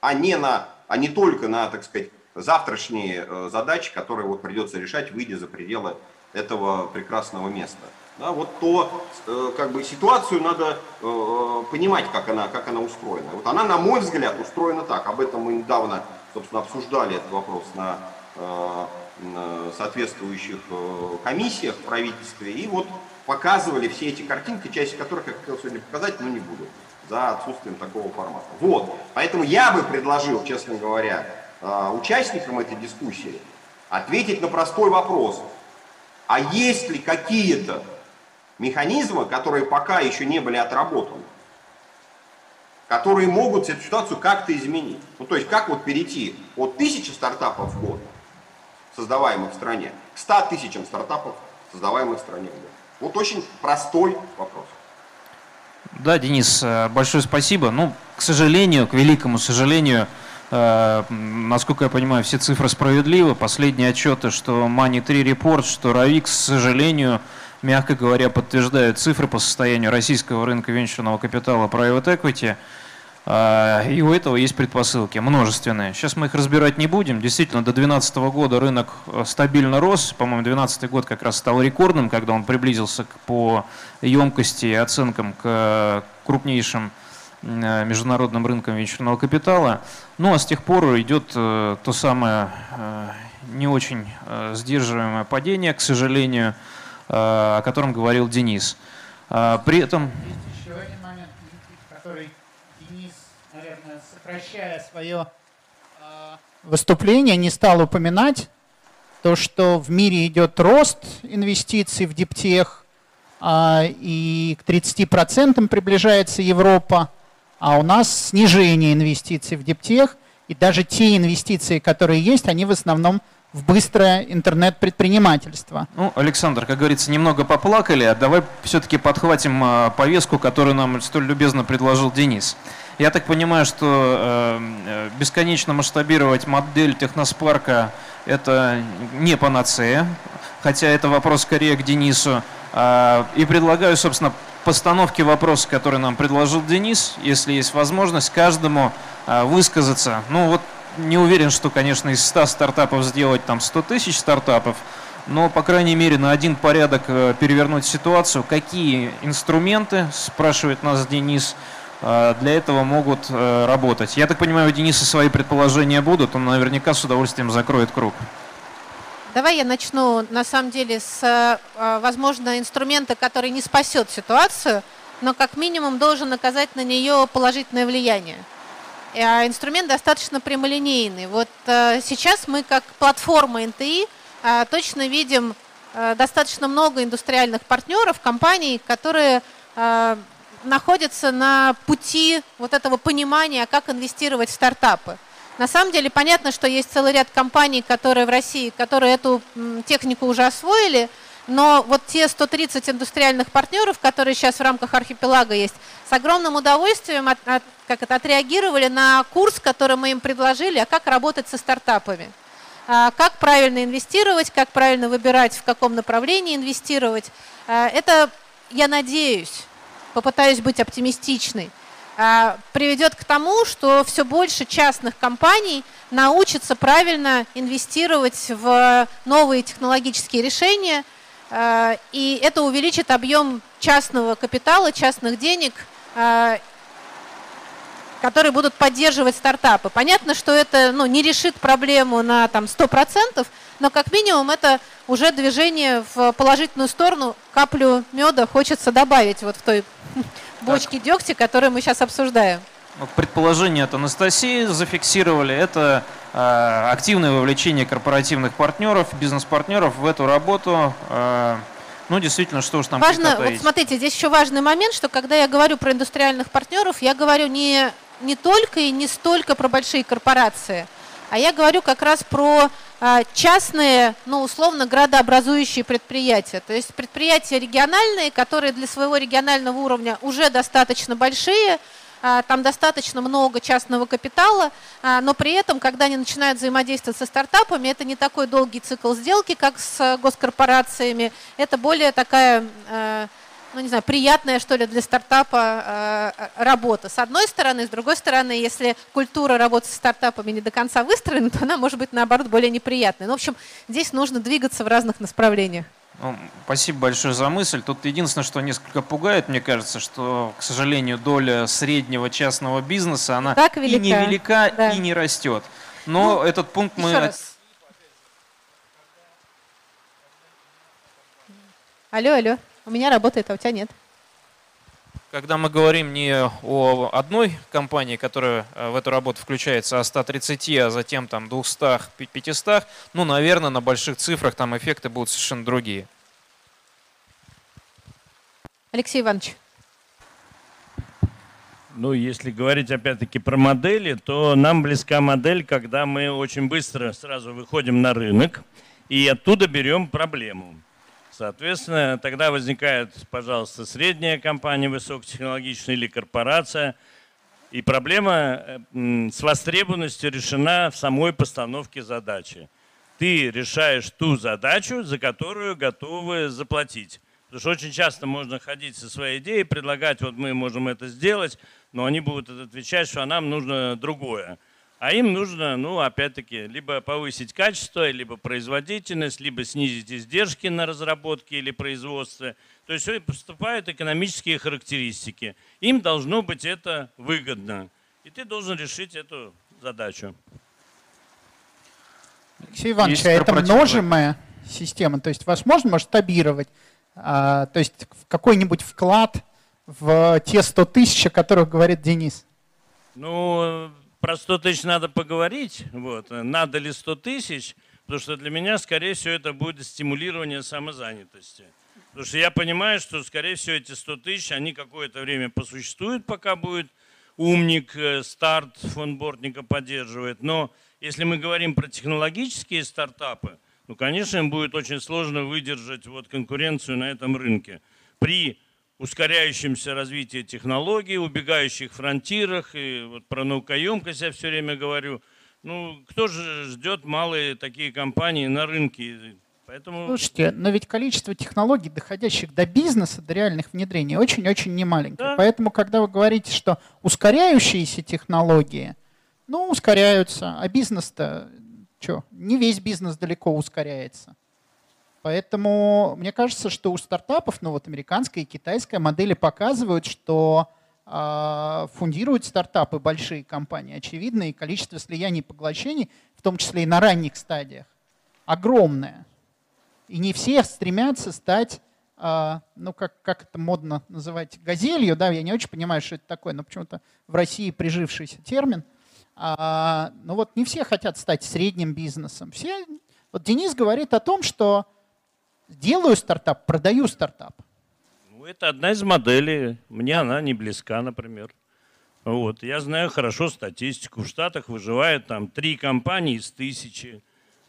а не, на, а не только на, так сказать, завтрашние э, задачи, которые вот придется решать, выйдя за пределы этого прекрасного места. Да, вот то, э, как бы ситуацию надо э, понимать, как она, как она устроена. Вот она, на мой взгляд, устроена так. Об этом мы недавно, собственно, обсуждали этот вопрос на, на соответствующих комиссиях в правительстве. И вот показывали все эти картинки, часть которых я хотел сегодня показать, но не буду, за отсутствием такого формата. Вот, поэтому я бы предложил, честно говоря, участникам этой дискуссии ответить на простой вопрос. А есть ли какие-то механизмы, которые пока еще не были отработаны, которые могут эту ситуацию как-то изменить? Ну, то есть, как вот перейти от тысячи стартапов в год, создаваемых в стране, к 100 тысячам стартапов, создаваемых в стране в год? Вот очень простой вопрос. Да, Денис, большое спасибо. Ну, к сожалению, к великому сожалению, насколько я понимаю, все цифры справедливы. Последние отчеты, что Money 3 Report, что Равик, к сожалению, мягко говоря, подтверждают цифры по состоянию российского рынка венчурного капитала Private Equity – а, и у этого есть предпосылки, множественные. Сейчас мы их разбирать не будем. Действительно, до 2012 года рынок э, стабильно рос. По-моему, 2012 год как раз стал рекордным, когда он приблизился по емкости и оценкам к крупнейшим э, международным рынкам венчурного капитала. Ну а с тех пор идет э, то самое не очень сдерживаемое падение, к сожалению, о котором говорил Денис. А, при этом... Еще один момент, который сокращая свое выступление, не стал упоминать то, что в мире идет рост инвестиций в диптех, а, и к 30% приближается Европа, а у нас снижение инвестиций в диптех, и даже те инвестиции, которые есть, они в основном в быстрое интернет-предпринимательство. Ну, Александр, как говорится, немного поплакали, а давай все-таки подхватим а, повестку, которую нам столь любезно предложил Денис. Я так понимаю, что э, э, бесконечно масштабировать модель техноспарка – это не панацея, хотя это вопрос скорее к Денису. Э, и предлагаю, собственно, постановки вопроса, который нам предложил Денис, если есть возможность, каждому э, высказаться. Ну вот не уверен, что, конечно, из 100 стартапов сделать там 100 тысяч стартапов, но, по крайней мере, на один порядок э, перевернуть ситуацию. Какие инструменты, спрашивает нас Денис, Э, для этого могут э, работать. Я так понимаю, у Дениса свои предположения будут, он наверняка с удовольствием закроет круг. Давай я начну, на самом деле, с, э, возможно, инструмента, который не спасет ситуацию, но как минимум должен оказать на нее положительное влияние. А инструмент достаточно прямолинейный. Вот сейчас мы как платформа НТИ точно видим достаточно много индустриальных партнеров, компаний, которые находятся на пути вот этого понимания, как инвестировать в стартапы. На самом деле понятно, что есть целый ряд компаний, которые в России, которые эту технику уже освоили, но вот те 130 индустриальных партнеров, которые сейчас в рамках архипелага есть, с огромным удовольствием от, от, как это, отреагировали на курс, который мы им предложили, а как работать со стартапами. А, как правильно инвестировать, как правильно выбирать, в каком направлении инвестировать. А, это, я надеюсь, попытаюсь быть оптимистичной, приведет к тому, что все больше частных компаний научатся правильно инвестировать в новые технологические решения, а, и это увеличит объем частного капитала, частных денег, а, которые будут поддерживать стартапы. Понятно, что это ну, не решит проблему на там, 100%, но как минимум это уже движение в положительную сторону. Каплю меда хочется добавить вот в той бочке дегтя, которую мы сейчас обсуждаем. Ну, предположение от Анастасии зафиксировали. Это э, активное вовлечение корпоративных партнеров, бизнес-партнеров в эту работу. Э, ну, действительно, что уж там Важно, вот смотрите, здесь еще важный момент, что когда я говорю про индустриальных партнеров, я говорю не, не только и не столько про большие корпорации, а я говорю как раз про а, частные, ну, условно, градообразующие предприятия. То есть предприятия региональные, которые для своего регионального уровня уже достаточно большие, а, там достаточно много частного капитала, а, но при этом, когда они начинают взаимодействовать со стартапами, это не такой долгий цикл сделки, как с госкорпорациями, это более такая ну не знаю, приятная, что ли, для стартапа э, работа. С одной стороны, с другой стороны, если культура работы с стартапами не до конца выстроена, то она может быть, наоборот, более неприятной. Ну, в общем, здесь нужно двигаться в разных направлениях. Ну, спасибо большое за мысль. Тут единственное, что несколько пугает, мне кажется, что, к сожалению, доля среднего частного бизнеса, она так велика. и невелика, да. и не растет. Но ну, этот пункт мы... Раз. Алло, алло. У меня работает, а у тебя нет. Когда мы говорим не о одной компании, которая э, в эту работу включается, а 130, а затем там 200, 500, ну, наверное, на больших цифрах там эффекты будут совершенно другие. Алексей Иванович. Ну, если говорить опять-таки про модели, то нам близка модель, когда мы очень быстро сразу выходим на рынок и оттуда берем проблему. Соответственно, тогда возникает, пожалуйста, средняя компания высокотехнологичная или корпорация. И проблема э, с востребованностью решена в самой постановке задачи. Ты решаешь ту задачу, за которую готовы заплатить. Потому что очень часто можно ходить со своей идеей, предлагать, вот мы можем это сделать, но они будут отвечать, что нам нужно другое. А им нужно, ну, опять-таки, либо повысить качество, либо производительность, либо снизить издержки на разработке или производстве. То есть поступают экономические характеристики. Им должно быть это выгодно. И ты должен решить эту задачу. Алексей Иванович, а это множимая система? То есть вас можно масштабировать? А, то есть какой-нибудь вклад в те 100 тысяч, о которых говорит Денис? Ну, про 100 тысяч надо поговорить. Вот. Надо ли 100 тысяч? Потому что для меня, скорее всего, это будет стимулирование самозанятости. Потому что я понимаю, что, скорее всего, эти 100 тысяч, они какое-то время посуществуют, пока будет умник, э, старт фонбортника поддерживает. Но если мы говорим про технологические стартапы, ну, конечно, им будет очень сложно выдержать вот конкуренцию на этом рынке. При ускоряющемся развитии технологий, убегающих фронтирах, и вот про наукоемкость я все время говорю. Ну, кто же ждет малые такие компании на рынке? Поэтому... Слушайте, но ведь количество технологий, доходящих до бизнеса, до реальных внедрений, очень-очень немаленькое. Да. Поэтому, когда вы говорите, что ускоряющиеся технологии, ну, ускоряются, а бизнес-то, что, не весь бизнес далеко ускоряется. Поэтому мне кажется, что у стартапов, ну вот американская и китайская модели показывают, что э, фундируют стартапы большие компании, очевидно, и количество слияний и поглощений, в том числе и на ранних стадиях, огромное. И не все стремятся стать, э, ну как, как это модно называть, газелью, да, я не очень понимаю, что это такое, но почему-то в России прижившийся термин. А, ну вот не все хотят стать средним бизнесом. Все, вот Денис говорит о том, что делаю стартап, продаю стартап. Ну, это одна из моделей. Мне она не близка, например. Вот. Я знаю хорошо статистику. В Штатах выживает там три компании из тысячи.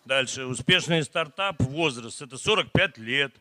Дальше успешный стартап, возраст, это 45 лет.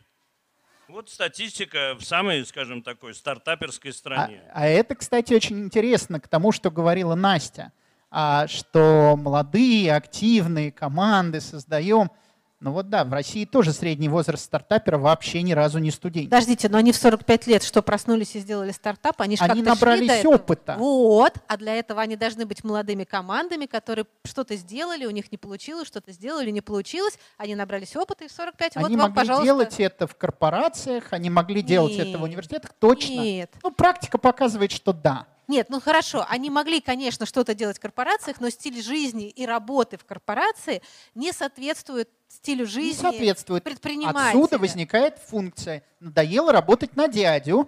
Вот статистика в самой, скажем, такой стартаперской стране. А, а это, кстати, очень интересно к тому, что говорила Настя, а, что молодые, активные команды создаем – ну вот да, в России тоже средний возраст стартапера вообще ни разу не студент. Подождите, но они в 45 лет что, проснулись и сделали стартап? Они, они набрались опыта. Вот, а для этого они должны быть молодыми командами, которые что-то сделали, у них не получилось, что-то сделали, не получилось, они набрались опыта и в 45, они вот вам, могли пожалуйста. делать это в корпорациях, они могли делать это в университетах, точно. Нет. Ну, практика показывает, что да. Нет, ну хорошо, они могли, конечно, что-то делать в корпорациях, но стиль жизни и работы в корпорации не соответствует стилю жизни не соответствует. предпринимателя. Отсюда возникает функция. Надоело работать на дядю.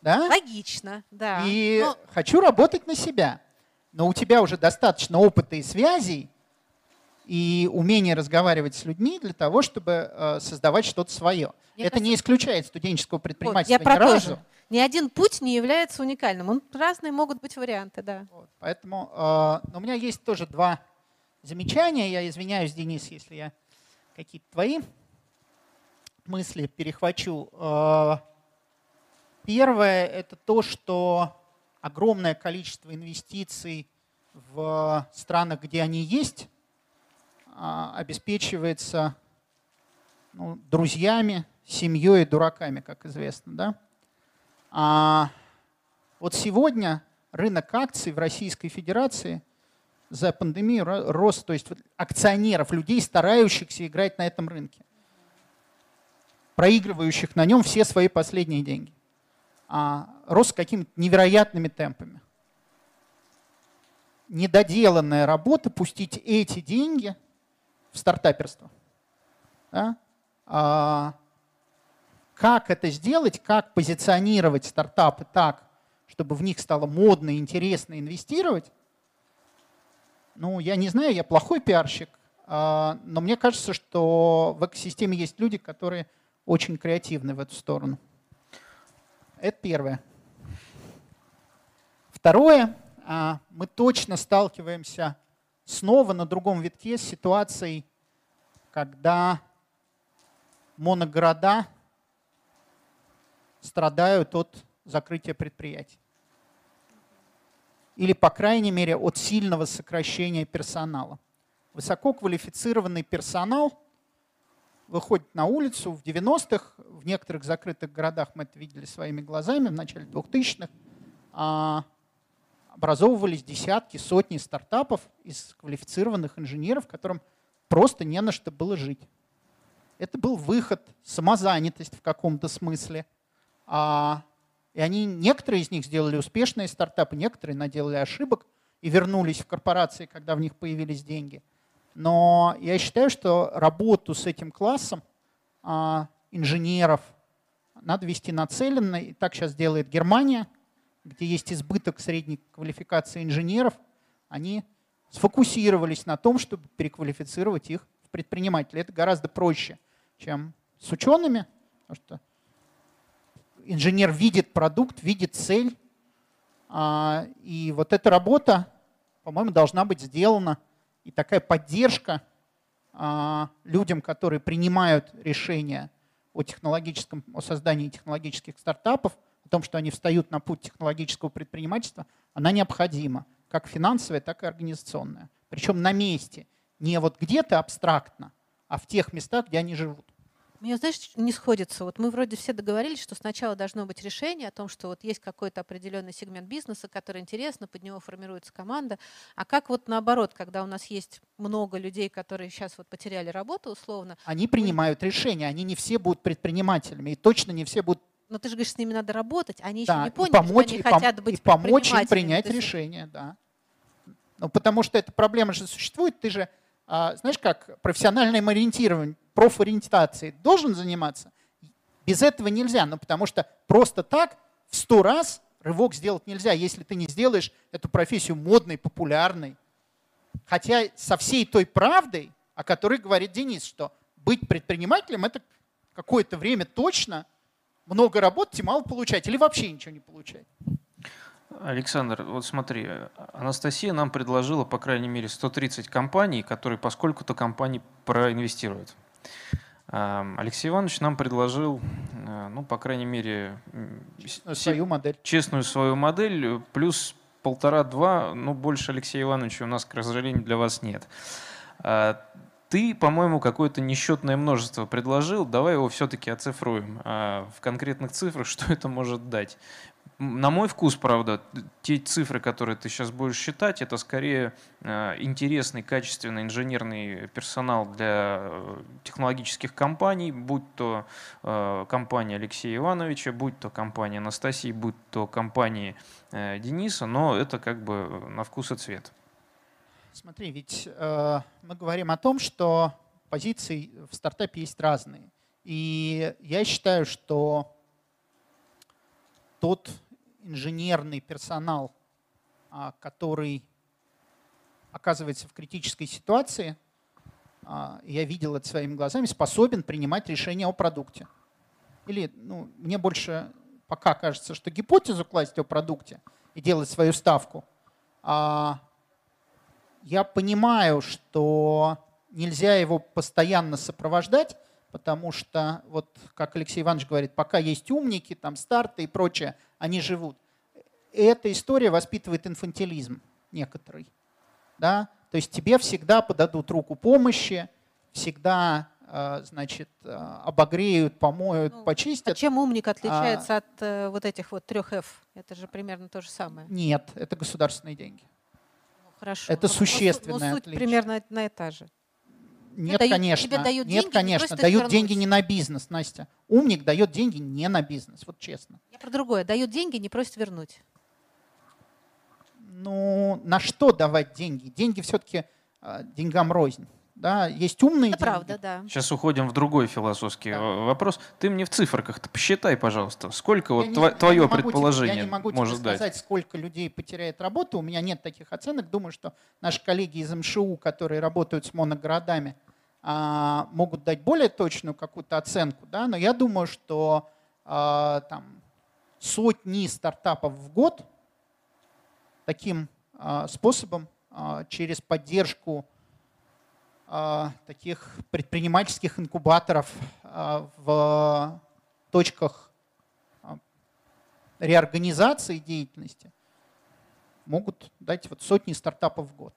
Да? Логично, да. И но... хочу работать на себя. Но у тебя уже достаточно опыта и связей, и умения разговаривать с людьми для того, чтобы э, создавать что-то свое. Мне Это кажется... не исключает студенческого предпринимательства вот, я ни разу. Ни один путь не является уникальным. Он, разные могут быть варианты, да. Вот, поэтому э, у меня есть тоже два замечания. Я извиняюсь, Денис, если я какие-то твои мысли перехвачу. Э, первое – это то, что огромное количество инвестиций в странах, где они есть, а, обеспечивается ну, друзьями, семьей и дураками, как известно. Да? А вот сегодня рынок акций в Российской Федерации за пандемию рос, то есть акционеров, людей, старающихся играть на этом рынке, проигрывающих на нем все свои последние деньги, а, рос какими-то невероятными темпами. Недоделанная работа пустить эти деньги в стартаперство. Да? А, как это сделать, как позиционировать стартапы так, чтобы в них стало модно и интересно инвестировать, ну, я не знаю, я плохой пиарщик, а, но мне кажется, что в экосистеме есть люди, которые очень креативны в эту сторону. Это первое. Второе, а, мы точно сталкиваемся снова на другом витке с ситуацией, когда моногорода страдают от закрытия предприятий. Или, по крайней мере, от сильного сокращения персонала. Высококвалифицированный персонал выходит на улицу в 90-х, в некоторых закрытых городах мы это видели своими глазами в начале 2000-х, а, образовывались десятки, сотни стартапов из квалифицированных инженеров, которым просто не на что было жить. Это был выход, самозанятость в каком-то смысле. А, и они, некоторые из них сделали успешные стартапы, некоторые наделали ошибок и вернулись в корпорации, когда в них появились деньги. Но я считаю, что работу с этим классом а, инженеров надо вести нацеленно. И так сейчас делает Германия, где есть избыток средней квалификации инженеров. Они сфокусировались на том, чтобы переквалифицировать их в предпринимателей. Это гораздо проще, чем с учеными, потому что инженер видит продукт, видит цель. А, и вот эта работа, по-моему, должна быть сделана. И такая поддержка а, людям, которые принимают решения о технологическом, о создании технологических стартапов, о том, что они встают на путь технологического предпринимательства, она необходима, как финансовая, так и организационная. Причем на месте, не вот где-то абстрактно, а в тех местах, где они живут. Мне, знаешь, не сходится. Вот мы вроде все договорились, что сначала должно быть решение о том, что вот есть какой-то определенный сегмент бизнеса, который интересно, под него формируется команда. А как вот наоборот, когда у нас есть много людей, которые сейчас вот потеряли работу условно? Они принимают мы... решения, они не все будут предпринимателями, и точно не все будут но ты же говоришь, с ними надо работать, они да, еще не поняли, помочь, что они хотят быть и помочь им принять решение, да. Ну, потому что эта проблема же существует, ты же, знаешь как, профессиональным ориентированием профориентацией должен заниматься, без этого нельзя, ну, потому что просто так в сто раз рывок сделать нельзя, если ты не сделаешь эту профессию модной, популярной. Хотя со всей той правдой, о которой говорит Денис, что быть предпринимателем – это какое-то время точно много работать и мало получать, или вообще ничего не получать. Александр, вот смотри, Анастасия нам предложила, по крайней мере, 130 компаний, которые поскольку-то компании проинвестируют. Алексей Иванович нам предложил, э, ну, по крайней мере, свою модель. Честную свою модель, плюс полтора-два, ну, больше Алексея Ивановича у нас, к сожалению, для вас нет. А, ты, по-моему, какое-то несчетное множество предложил. Давай его все-таки оцифруем а, в конкретных цифрах, что это может дать на мой вкус, правда, те цифры, которые ты сейчас будешь считать, это скорее э, интересный, качественный инженерный персонал для э, технологических компаний, будь то э, компания Алексея Ивановича, будь то компания Анастасии, будь то компания Дениса, но это как бы на вкус и цвет. Смотри, ведь э, мы говорим о том, что позиции в стартапе есть разные. И я считаю, что тот инженерный персонал, а, который оказывается в критической ситуации, а, я видел это своими глазами, способен принимать решения о продукте. Или ну, мне больше пока кажется, что гипотезу класть о продукте и делать свою ставку, а я понимаю, что нельзя его постоянно сопровождать, потому что, вот как Алексей Иванович говорит, пока есть умники, там старты и прочее, они живут. эта история воспитывает инфантилизм некоторый. Да? То есть тебе всегда подадут руку помощи, всегда э, значит, э, обогреют, помоют, ну, почистят. А чем умник отличается а, от э, вот этих вот трех F? Это же примерно то же самое. Нет, это государственные деньги. Ну, хорошо. Это но, существенное но, но суть отличие. примерно одна и та же. Нет, дают, конечно. Тебе дают Нет, деньги, конечно. Дают деньги не на бизнес, Настя. Умник дает деньги не на бизнес, вот честно. Я про другое. Дают деньги, не просит вернуть. Ну, на что давать деньги? Деньги все-таки э, деньгам рознь. Да, есть умные Это деньги. правда, да. Сейчас уходим в другой философский да. вопрос. Ты мне в цифрах-то посчитай, пожалуйста, сколько я вот не, твое я предположение Я не могу тебе сказать, дать. сколько людей потеряет работу. У меня нет таких оценок. Думаю, что наши коллеги из МШУ, которые работают с моногородами, а, могут дать более точную какую-то оценку. Да? Но я думаю, что а, там, сотни стартапов в год таким а, способом через поддержку таких предпринимательских инкубаторов а, в точках а, реорганизации деятельности могут дать вот сотни стартапов в год.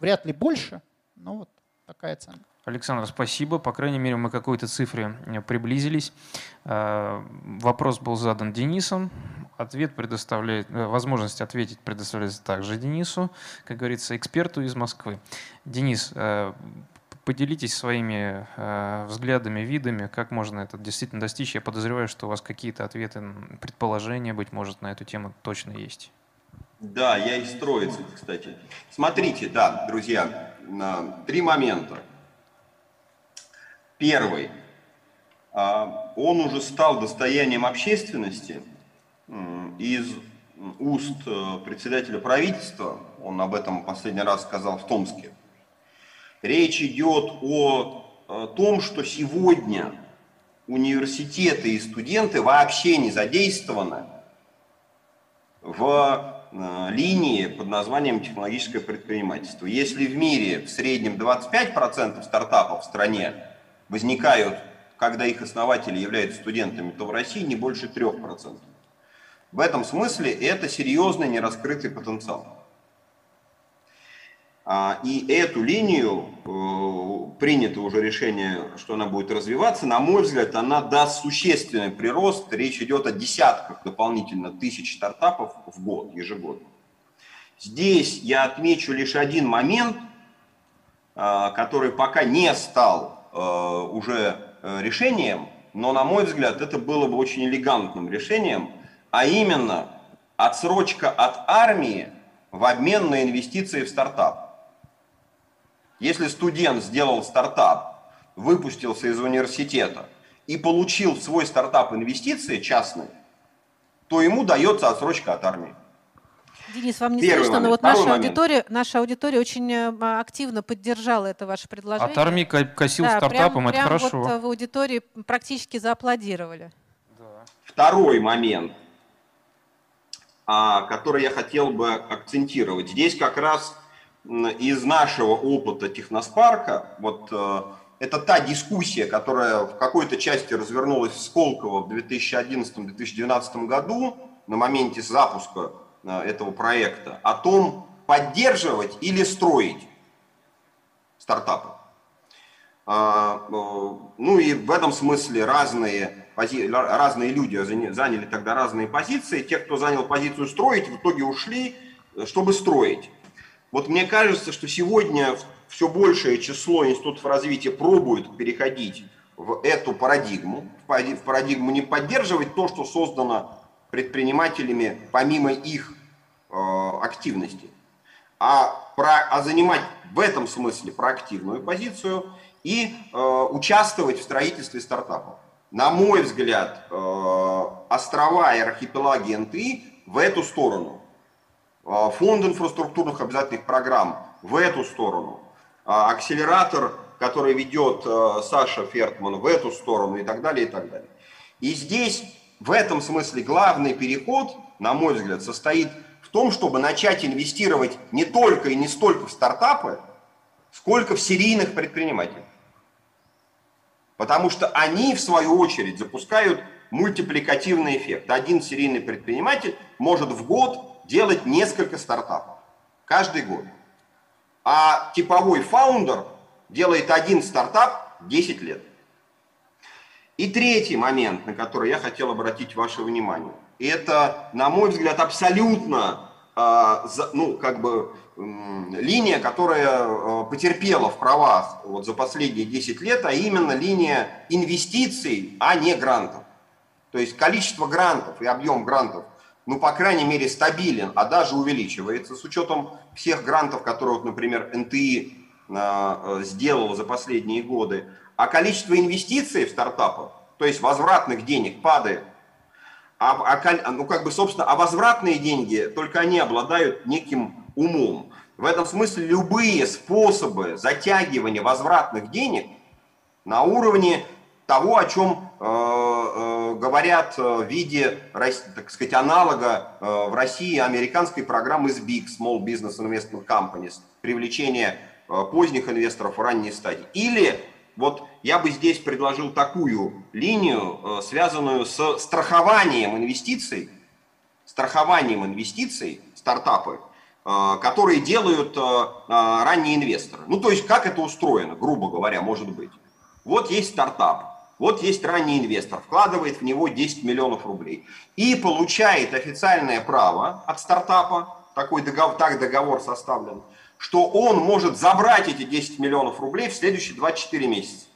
Вряд ли больше, но вот такая оценка. Александр, спасибо. По крайней мере, мы к какой-то цифре э, приблизились. Э, вопрос был задан Денисом. Ответ предоставляет, э, возможность ответить предоставляется также Денису, как говорится, эксперту из Москвы. Денис, поделитесь своими взглядами, видами, как можно это действительно достичь. Я подозреваю, что у вас какие-то ответы, предположения, быть может, на эту тему точно есть. Да, я из Троицы, кстати. Смотрите, да, друзья, три момента. Первый. А, он уже стал достоянием общественности из уст э, председателя правительства, он об этом последний раз сказал в Томске. Речь идет о э, том, что сегодня университеты и студенты вообще не задействованы в э, линии под названием технологическое предпринимательство. Если в мире в среднем 25% стартапов в стране возникают, когда их основатели являются студентами, то в России не больше 3%. В этом смысле это серьезный нераскрытый потенциал. А, и эту линию, э, принято уже решение, что она будет развиваться, на мой взгляд, она даст существенный прирост. Речь идет о десятках дополнительно тысяч стартапов в год, ежегодно. Здесь я отмечу лишь один момент, а, который пока не стал Э, уже э, решением, но, на мой взгляд, это было бы очень элегантным решением, а именно отсрочка от армии в обмен на инвестиции в стартап. Если студент сделал стартап, выпустился из университета и получил в свой стартап инвестиции частные, то ему дается отсрочка от армии. Денис, вам не Первый слышно, момент. но вот наша аудитория, наша аудитория очень э, активно поддержала это ваше предложение. От армии косил да, стартапом, прям, это прям хорошо. Вот в аудитории практически зааплодировали. Да. Второй момент, а, который я хотел бы акцентировать. Здесь как раз из нашего опыта Техноспарка, вот э, это та дискуссия, которая в какой-то части развернулась в Сколково в 2011-2012 году на моменте запуска Э, этого проекта о том, поддерживать или строить стартапы. А, э, ну и в этом смысле разные, разные люди заняли тогда разные позиции. Те, кто занял позицию строить, в итоге ушли, э, чтобы строить. Вот мне кажется, что сегодня все большее число институтов развития пробует переходить в эту парадигму, в парадигму не поддерживать то, что создано предпринимателями помимо их э, активности, а, про, а занимать в этом смысле проактивную позицию и э, участвовать в строительстве стартапов. На мой взгляд, э, острова и архипелаги НТИ в эту сторону, э, фонд инфраструктурных обязательных программ в эту сторону, э, акселератор, который ведет Саша Фертман в эту сторону и так далее, и так далее. И здесь в этом смысле главный переход, на мой взгляд, состоит в том, чтобы начать инвестировать не только и не столько в стартапы, сколько в серийных предпринимателей. Потому что они, в свою очередь, запускают мультипликативный эффект. Один серийный предприниматель может в год делать несколько стартапов. Каждый год. А типовой фаундер делает один стартап 10 лет. И третий момент, на который я хотел обратить ваше внимание. Это, на мой взгляд, абсолютно а, ну, как бы линия, которая а, потерпела в правах вот за последние 10 лет, а именно линия инвестиций, а не грантов. То есть количество грантов и объем грантов, ну, по крайней мере, стабилен, а даже увеличивается с учетом всех грантов, которые, вот, например, НТИ э, сделал за последние годы. А количество инвестиций в стартапы, то есть возвратных денег, падает. А, а, ну, как бы, собственно, а возвратные деньги, только они обладают неким умом. В этом смысле любые способы затягивания возвратных денег на уровне того, о чем э, э, говорят э, в виде, так сказать, аналога в России американской программы SBIC, Small Business Investment Companies, привлечение поздних инвесторов в ранней стадии. Или вот я бы здесь предложил такую линию, связанную с страхованием инвестиций, страхованием инвестиций стартапы, которые делают э, ранние инвесторы. Ну, то есть, как это устроено, грубо говоря, может быть. Вот есть стартап, вот есть ранний инвестор, вкладывает в него 10 миллионов рублей и получает официальное право от стартапа, такой договор, так договор составлен, что он может забрать эти 10 миллионов рублей в следующие 24 месяца.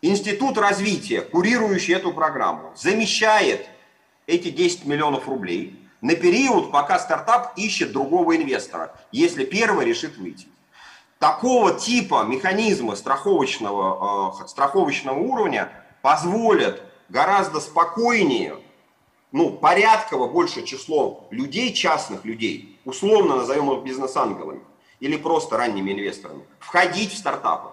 Институт развития, курирующий эту программу, замещает эти 10 миллионов рублей на период, пока стартап ищет другого инвестора, если первый решит выйти такого типа механизмы страховочного, э, страховочного уровня позволят гораздо спокойнее, ну, порядково больше число людей, частных людей, условно назовем их бизнес-ангелами или просто ранними инвесторами, входить в стартапы.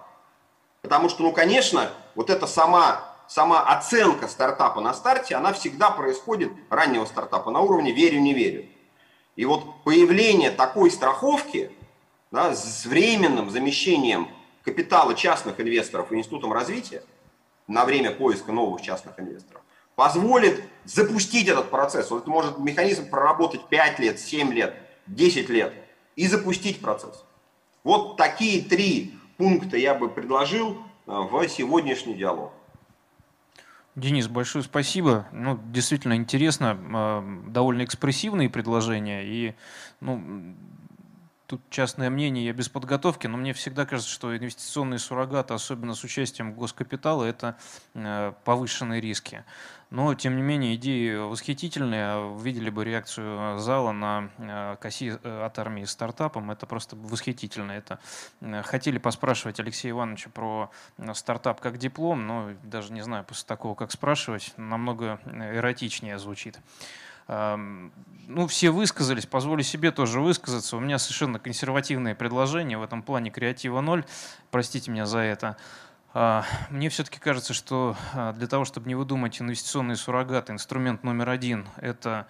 Потому что, ну, конечно, вот эта сама, сама оценка стартапа на старте, она всегда происходит, раннего стартапа, на уровне верю-не верю. И вот появление такой страховки – да, с временным замещением капитала частных инвесторов и институтом развития на время поиска новых частных инвесторов позволит запустить этот процесс. Вот это может механизм проработать 5 лет, 7 лет, 10 лет и запустить процесс. Вот такие три пункта я бы предложил э, в сегодняшний диалог. Денис, большое спасибо. Ну, действительно интересно, э, довольно экспрессивные предложения. И ну, тут частное мнение, я без подготовки, но мне всегда кажется, что инвестиционные суррогаты, особенно с участием госкапитала, это э, повышенные риски. Но, тем не менее, идеи восхитительные. Видели бы реакцию зала на э, коси э, от армии стартапом. Это просто восхитительно. Это хотели поспрашивать Алексея Ивановича про стартап как диплом, но даже не знаю, после такого, как спрашивать, намного эротичнее звучит ну, все высказались, позволю себе тоже высказаться. У меня совершенно консервативное предложение в этом плане креатива ноль. Простите меня за это. А, мне все-таки кажется, что а, для того, чтобы не выдумать инвестиционные суррогаты, инструмент номер один – это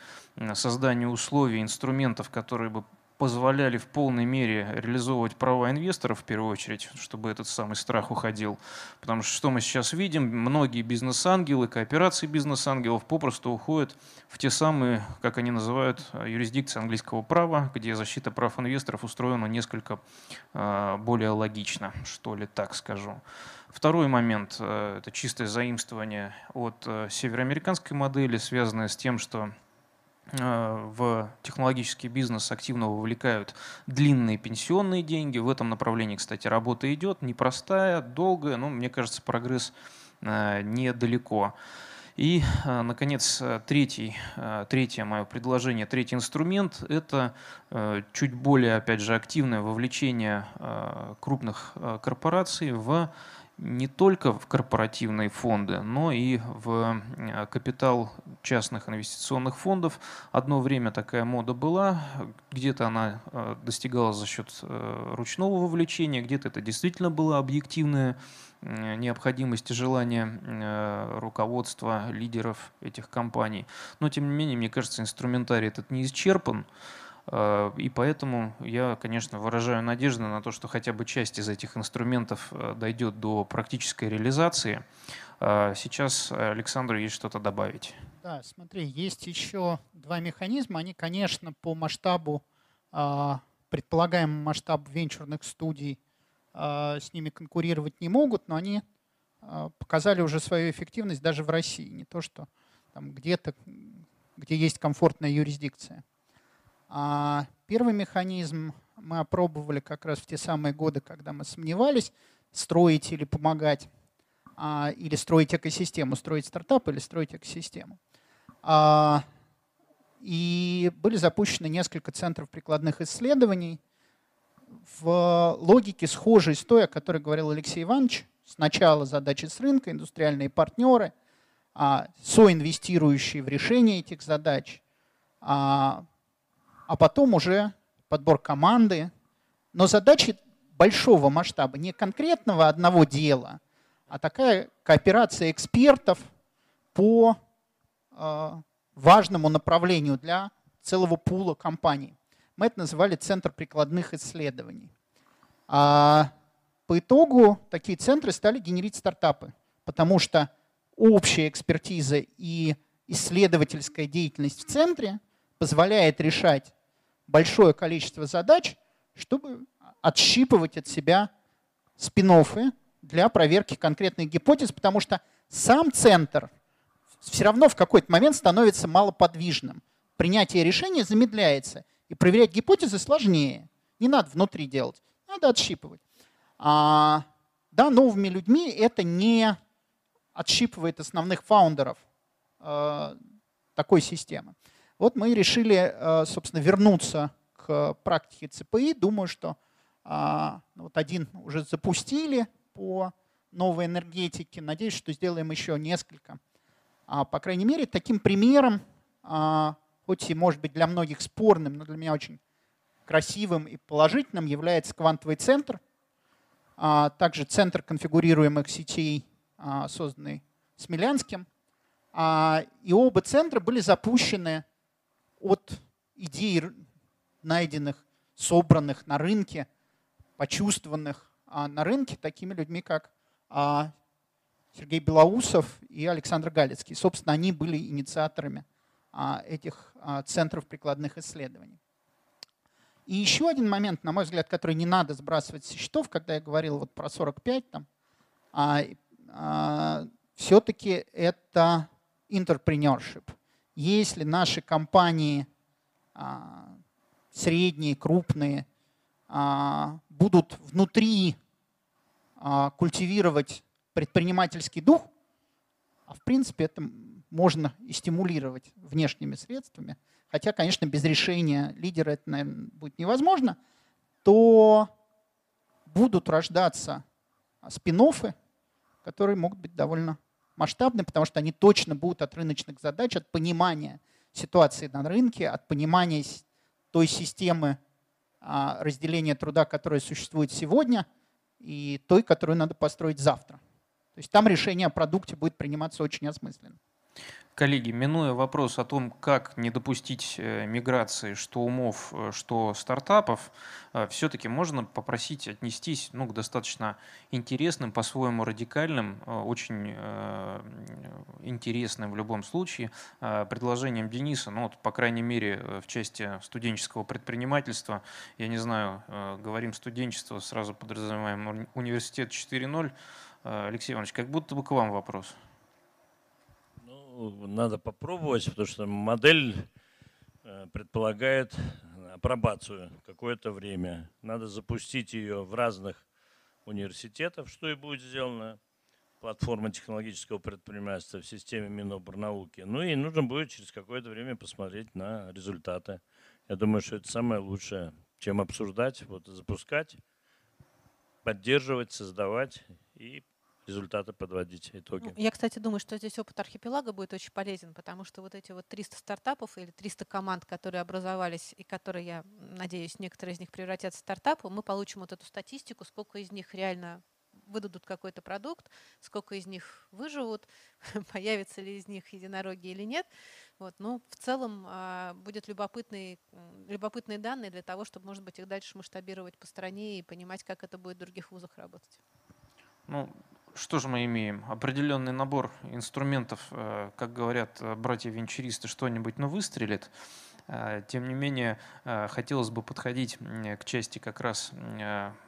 создание условий, инструментов, которые бы позволяли в полной мере реализовывать права инвесторов в первую очередь, чтобы этот самый страх уходил. Потому что что мы сейчас видим, многие бизнес-ангелы, кооперации бизнес-ангелов попросту уходят в те самые, как они называют, юрисдикции английского права, где защита прав инвесторов устроена несколько а, более логично, что ли так скажу. Второй момент э, – это чистое заимствование от э, североамериканской модели, связанное с тем, что Э, в технологический бизнес активно вовлекают длинные пенсионные деньги. В этом направлении, кстати, работа идет, непростая, долгая, но, мне кажется, прогресс э, недалеко. И, э, наконец, третий, третье мое предложение, третий инструмент – это чуть более, опять же, активное вовлечение крупных корпораций в не только в корпоративные фонды, но и в э, капитал частных инвестиционных фондов. Одно время такая мода была, где-то она э, достигалась за счет э, ручного вовлечения, где-то это действительно было объективное необходимость и желание руководства, лидеров этих компаний. Но, тем не менее, мне кажется, инструментарий этот не исчерпан. Э, и поэтому я, конечно, выражаю надежду на то, что хотя бы часть из этих инструментов э, дойдет до практической реализации. Э, сейчас Александру есть что-то добавить. Да, смотри, есть еще два механизма. Они, конечно, по масштабу, предполагаемому масштабу венчурных студий с ними конкурировать не могут, но они показали уже свою эффективность даже в России. Не то, что там где-то, где есть комфортная юрисдикция. А первый механизм мы опробовали как раз в те самые годы, когда мы сомневались, строить или помогать, а, или строить экосистему, строить стартап или строить экосистему. А, и были запущены несколько центров прикладных исследований в логике схожей с той, о которой говорил Алексей Иванович. Сначала задачи с рынка, индустриальные партнеры, соинвестирующие в решение этих задач, а, потом уже подбор команды. Но задачи большого масштаба, не конкретного одного дела, а такая кооперация экспертов по э, важному направлению для целого пула компаний. Мы это называли Центр прикладных исследований. А по итогу такие центры стали генерить стартапы, потому что общая экспертиза и исследовательская деятельность в центре позволяет решать большое количество задач, чтобы отщипывать от себя спин для проверки конкретных гипотез, потому что сам центр все равно в какой-то момент становится малоподвижным. Принятие решения замедляется, и проверять гипотезы сложнее. Не надо внутри делать, надо отщипывать. А, да, новыми людьми это не отщипывает основных фаундеров э, такой системы. Вот мы решили, э, собственно, вернуться к практике ЦПИ. Думаю, что а, ну вот один уже запустили по новой энергетике. Надеюсь, что сделаем еще несколько. А, по крайней мере, таким примером, а, хоть и может быть для многих спорным, но для меня очень красивым и положительным является квантовый центр. Также центр конфигурируемых сетей, созданный Смелянским. И оба центра были запущены от идей, найденных, собранных на рынке, почувствованных а, на рынке такими людьми, как а, Сергей Белоусов и Александр Галицкий. Собственно, они были инициаторами а, этих центров прикладных исследований. И еще один момент, на мой взгляд, который не надо сбрасывать со счетов, когда я говорил вот про 45, там, а, а, все-таки это entrepreneurship если наши компании а, средние, крупные а, будут внутри а, культивировать предпринимательский дух, а в принципе это можно и стимулировать внешними средствами, хотя, конечно, без решения лидера это, наверное, будет невозможно, то будут рождаться спин которые могут быть довольно масштабны, потому что они точно будут от рыночных задач, от понимания ситуации на рынке, от понимания той системы а, разделения труда, которая существует сегодня, и той, которую надо построить завтра. То есть там решение о продукте будет приниматься очень осмысленно. Коллеги, минуя вопрос о том, как не допустить э, миграции что умов, э, что стартапов, э, все-таки можно попросить отнестись ну, к достаточно интересным, по-своему радикальным, очень интересным в любом случае предложениям Дениса, ну, вот, по крайней мере, в части студенческого предпринимательства. Я не знаю, говорим студенчество, сразу подразумеваем университет 4.0. Алексей Иванович, как будто бы к вам вопрос надо попробовать, потому что модель э, предполагает апробацию какое-то время. Надо запустить ее в разных университетах, что и будет сделано. Платформа технологического предпринимательства в системе Миноборнауки. Ну и нужно будет через какое-то время посмотреть на результаты. Я думаю, что это самое лучшее, чем обсуждать, вот запускать, поддерживать, создавать и результаты подводить, итоги. Ну, я, кстати, думаю, что здесь опыт архипелага будет очень полезен, потому что вот эти вот 300 стартапов или 300 команд, которые образовались и которые, я надеюсь, некоторые из них превратятся в стартапы, мы получим вот эту статистику, сколько из них реально выдадут какой-то продукт, сколько из них выживут, появятся ли из них единороги или нет. Вот. Ну, в целом а, будет любопытный, любопытные данные для того, чтобы, может быть, их дальше масштабировать по стране и понимать, как это будет в других вузах работать. Ну, что же мы имеем? Определенный набор инструментов, э, как говорят э, братья-венчуристы, что-нибудь, но выстрелит. Э, тем не менее, хотелось бы подходить к части как раз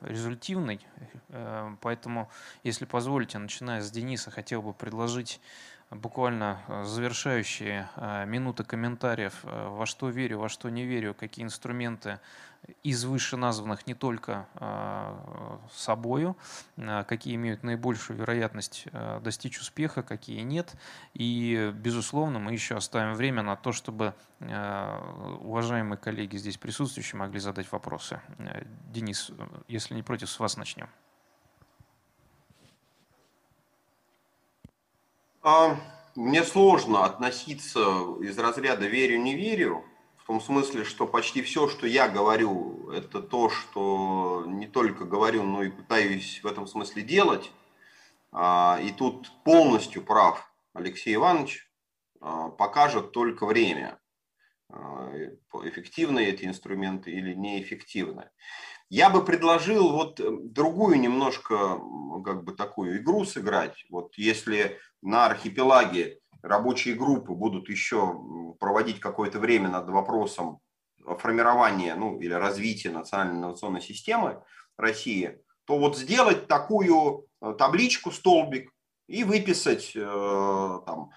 результивной, поэтому, если позволите, начиная с Дениса, хотел бы предложить буквально э, завершающие э, минуты комментариев, э, во что верю, во что не верю, какие инструменты из вышеназванных не только собою, какие имеют наибольшую вероятность достичь успеха, какие нет. И, безусловно, мы еще оставим время на то, чтобы уважаемые коллеги здесь присутствующие могли задать вопросы. Денис, если не против, с вас начнем. А, мне сложно относиться из разряда верю-не верю, в том смысле, что почти все, что я говорю, это то, что не только говорю, но и пытаюсь в этом смысле делать. А, и тут полностью прав Алексей Иванович, а, покажет только время, эффективны эти инструменты или неэффективны. Я бы предложил вот э, другую немножко как бы такую игру сыграть. Вот если на архипелаге рабочие группы будут еще проводить какое-то время над вопросом формирования ну, или развития национальной инновационной системы России, то вот сделать такую э, табличку, столбик и выписать э, там,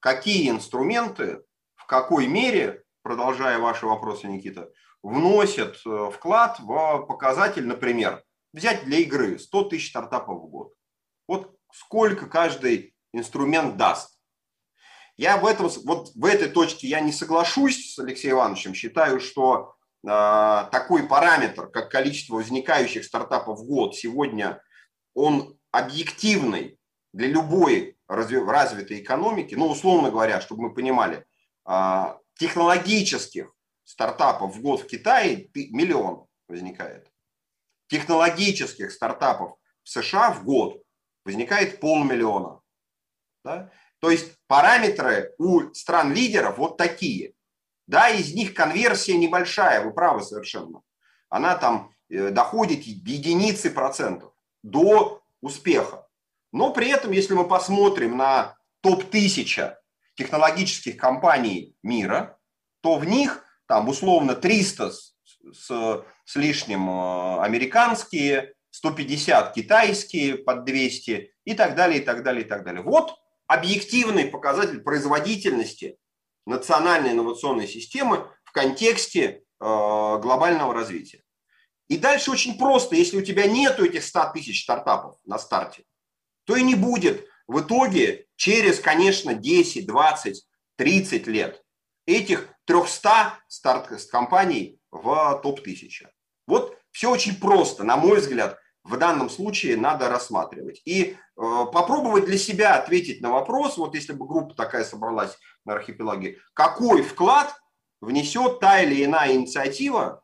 какие инструменты, в какой мере, продолжая ваши вопросы, Никита, вносят э, вклад в показатель, например, взять для игры 100 тысяч стартапов в год. Вот сколько каждый инструмент даст. Я в, этом, вот в этой точке я не соглашусь с Алексеем Ивановичем. Считаю, что э, такой параметр, как количество возникающих стартапов в год, сегодня он объективный для любой развитой экономики. Ну, условно говоря, чтобы мы понимали, э, технологических стартапов в год в Китае миллион возникает. Технологических стартапов в США в год возникает полмиллиона. Да? То есть параметры у стран-лидеров вот такие. Да, из них конверсия небольшая, вы правы совершенно. Она там э, доходит единицы процентов до успеха. Но при этом, если мы посмотрим на топ-1000 технологических компаний мира, то в них там условно 300 с, с, с лишним э, американские, 150 китайские под 200 и так далее, и так далее, и так далее. Вот объективный показатель производительности национальной инновационной системы в контексте э, глобального развития. И дальше очень просто, если у тебя нету этих 100 тысяч стартапов на старте, то и не будет в итоге через, конечно, 10, 20, 30 лет этих 300 старт-компаний в топ-1000. Вот все очень просто, на мой взгляд, в данном случае надо рассматривать. И э, попробовать для себя ответить на вопрос, вот если бы группа такая собралась на архипелаге, какой вклад внесет та или иная инициатива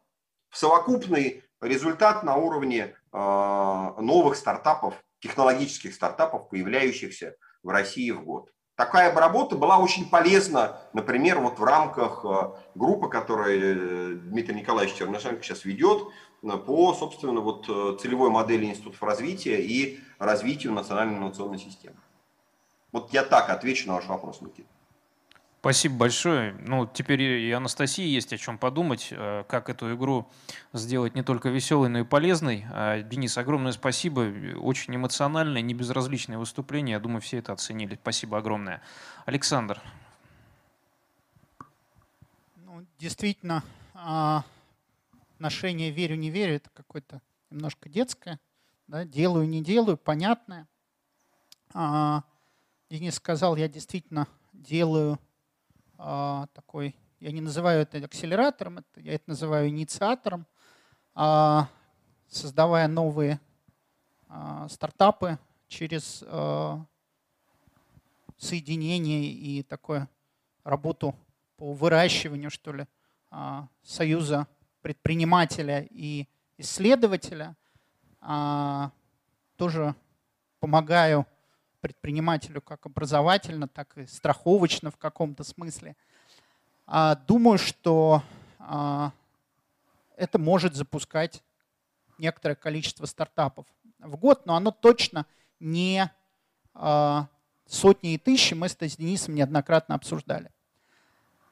в совокупный результат на уровне э, новых стартапов, технологических стартапов, появляющихся в России в год такая бы работа была очень полезна, например, вот в рамках э, группы, которую э, Дмитрий Николаевич Чернышенко сейчас ведет, э, по, собственно, вот целевой модели институтов развития и развитию национальной инновационной системы. Вот я так отвечу на ваш вопрос, Никита. Спасибо большое. Ну, теперь и Анастасии есть о чем подумать, э, как эту игру сделать не только веселой, но и полезной. А, Денис, огромное спасибо. Очень эмоциональное, не безразличное выступление. Я думаю, все это оценили. Спасибо огромное. Александр. Ну, действительно, а, отношение верю-не верю, это какое-то немножко детское. Да? Делаю, не делаю, понятное. А, Денис сказал, я действительно делаю а, такой, я не называю это акселератором, это, я это называю инициатором, а, создавая новые а, стартапы, через соединение и такое работу по выращиванию, что ли, а, союза предпринимателя и исследователя. А, тоже помогаю предпринимателю как образовательно, так и страховочно в каком-то смысле. А, думаю, что это может запускать некоторое количество стартапов в год, но оно точно не сотни и тысячи, мы это с Денисом неоднократно обсуждали.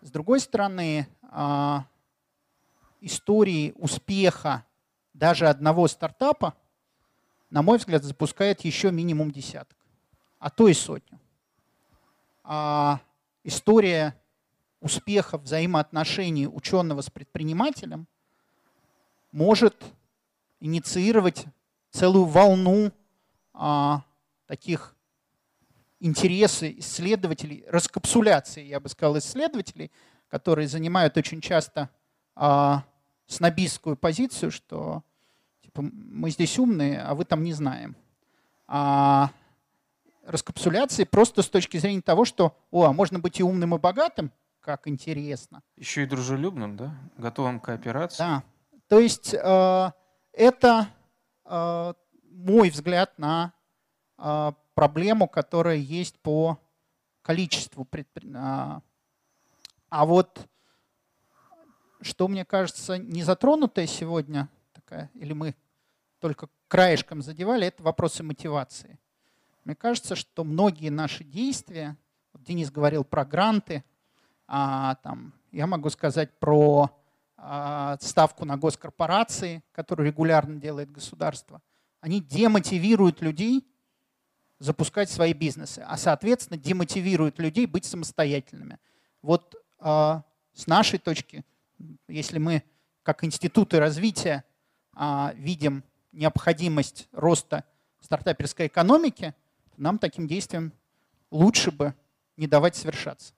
С другой стороны, а, истории успеха даже одного стартапа, на мой взгляд, запускает еще минимум десяток, а то и сотню. А история успеха взаимоотношений ученого с предпринимателем может инициировать целую волну а, таких интересы исследователей, раскапсуляции, я бы сказал, исследователей, которые занимают очень часто а, снобистскую позицию, что типа, мы здесь умные, а вы там не знаем. А раскапсуляции просто с точки зрения того, что о, а можно быть и умным, и богатым, как интересно. Еще и дружелюбным, да? Готовым к кооперации. Да. То есть э, это э, мой взгляд на э, проблему, которая есть по количеству предприятий. А вот что мне кажется не затронутое сегодня, такая, или мы только краешком задевали, это вопросы мотивации. Мне кажется, что многие наши действия, вот Денис говорил про гранты, а, там, я могу сказать про а, ставку на госкорпорации, которую регулярно делает государство, они демотивируют людей запускать свои бизнесы, а соответственно демотивируют людей быть самостоятельными. Вот э, с нашей точки, если мы как институты развития э, видим необходимость роста стартаперской экономики, нам таким действием лучше бы не давать совершаться.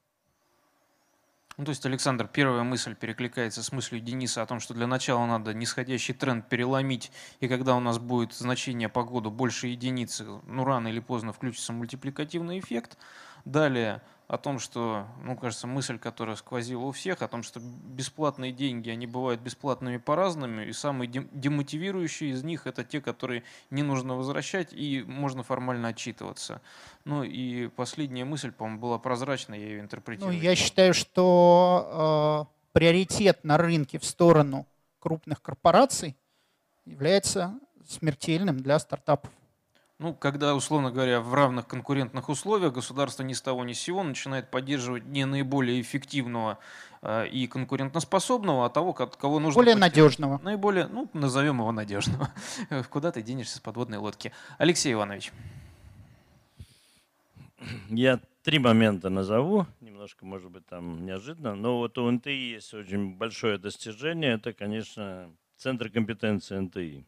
Ну, то есть, Александр, первая мысль перекликается с мыслью Дениса о том, что для начала надо нисходящий тренд переломить, и когда у нас будет значение по году больше единицы, ну, рано или поздно включится мультипликативный эффект. Далее о том, что, ну, кажется, мысль, которая сквозила у всех, о том, что бесплатные деньги, они бывают бесплатными по-разному, и самые демотивирующие из них это те, которые не нужно возвращать, и можно формально отчитываться. Ну и последняя мысль, по-моему, была прозрачная, я ее интерпретирую. Ну, я считаю, что э, приоритет на рынке в сторону крупных корпораций является смертельным для стартапов. Ну, когда, условно говоря, в равных конкурентных условиях государство ни с того ни с сего начинает поддерживать не наиболее эффективного э, и конкурентоспособного, а того, кого нужно... Более надежного. Наиболее, ну, назовем его надежного. Куда ты денешься с подводной лодки? Алексей Иванович. Я три момента назову, немножко, может быть, там неожиданно, но вот у НТИ есть очень большое достижение, это, конечно, Центр компетенции НТИ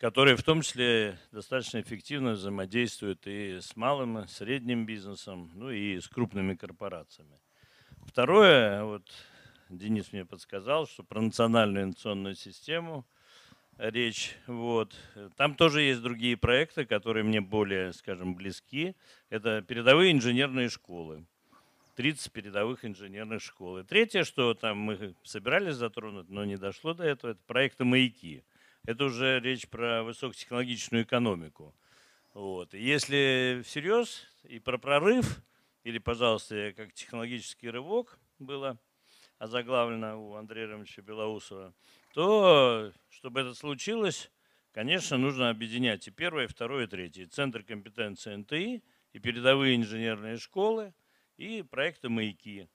которые в том числе достаточно эффективно взаимодействуют и с малым, и средним бизнесом, ну и с крупными корпорациями. Второе, вот Денис мне подсказал, что про национальную инновационную систему речь. Вот. Там тоже есть другие проекты, которые мне более, скажем, близки. Это передовые инженерные школы. 30 передовых инженерных школ. И третье, что там мы собирались затронуть, но не дошло до этого, это проекты «Маяки» это уже речь про высокотехнологичную экономику. Вот. если всерьез и про прорыв, или, пожалуйста, как технологический рывок было озаглавлено у Андрея Рамовича Белоусова, то, чтобы это случилось, конечно, нужно объединять и первое, и второе, и третье. Центр компетенции НТИ, и передовые инженерные школы, и проекты «Маяки».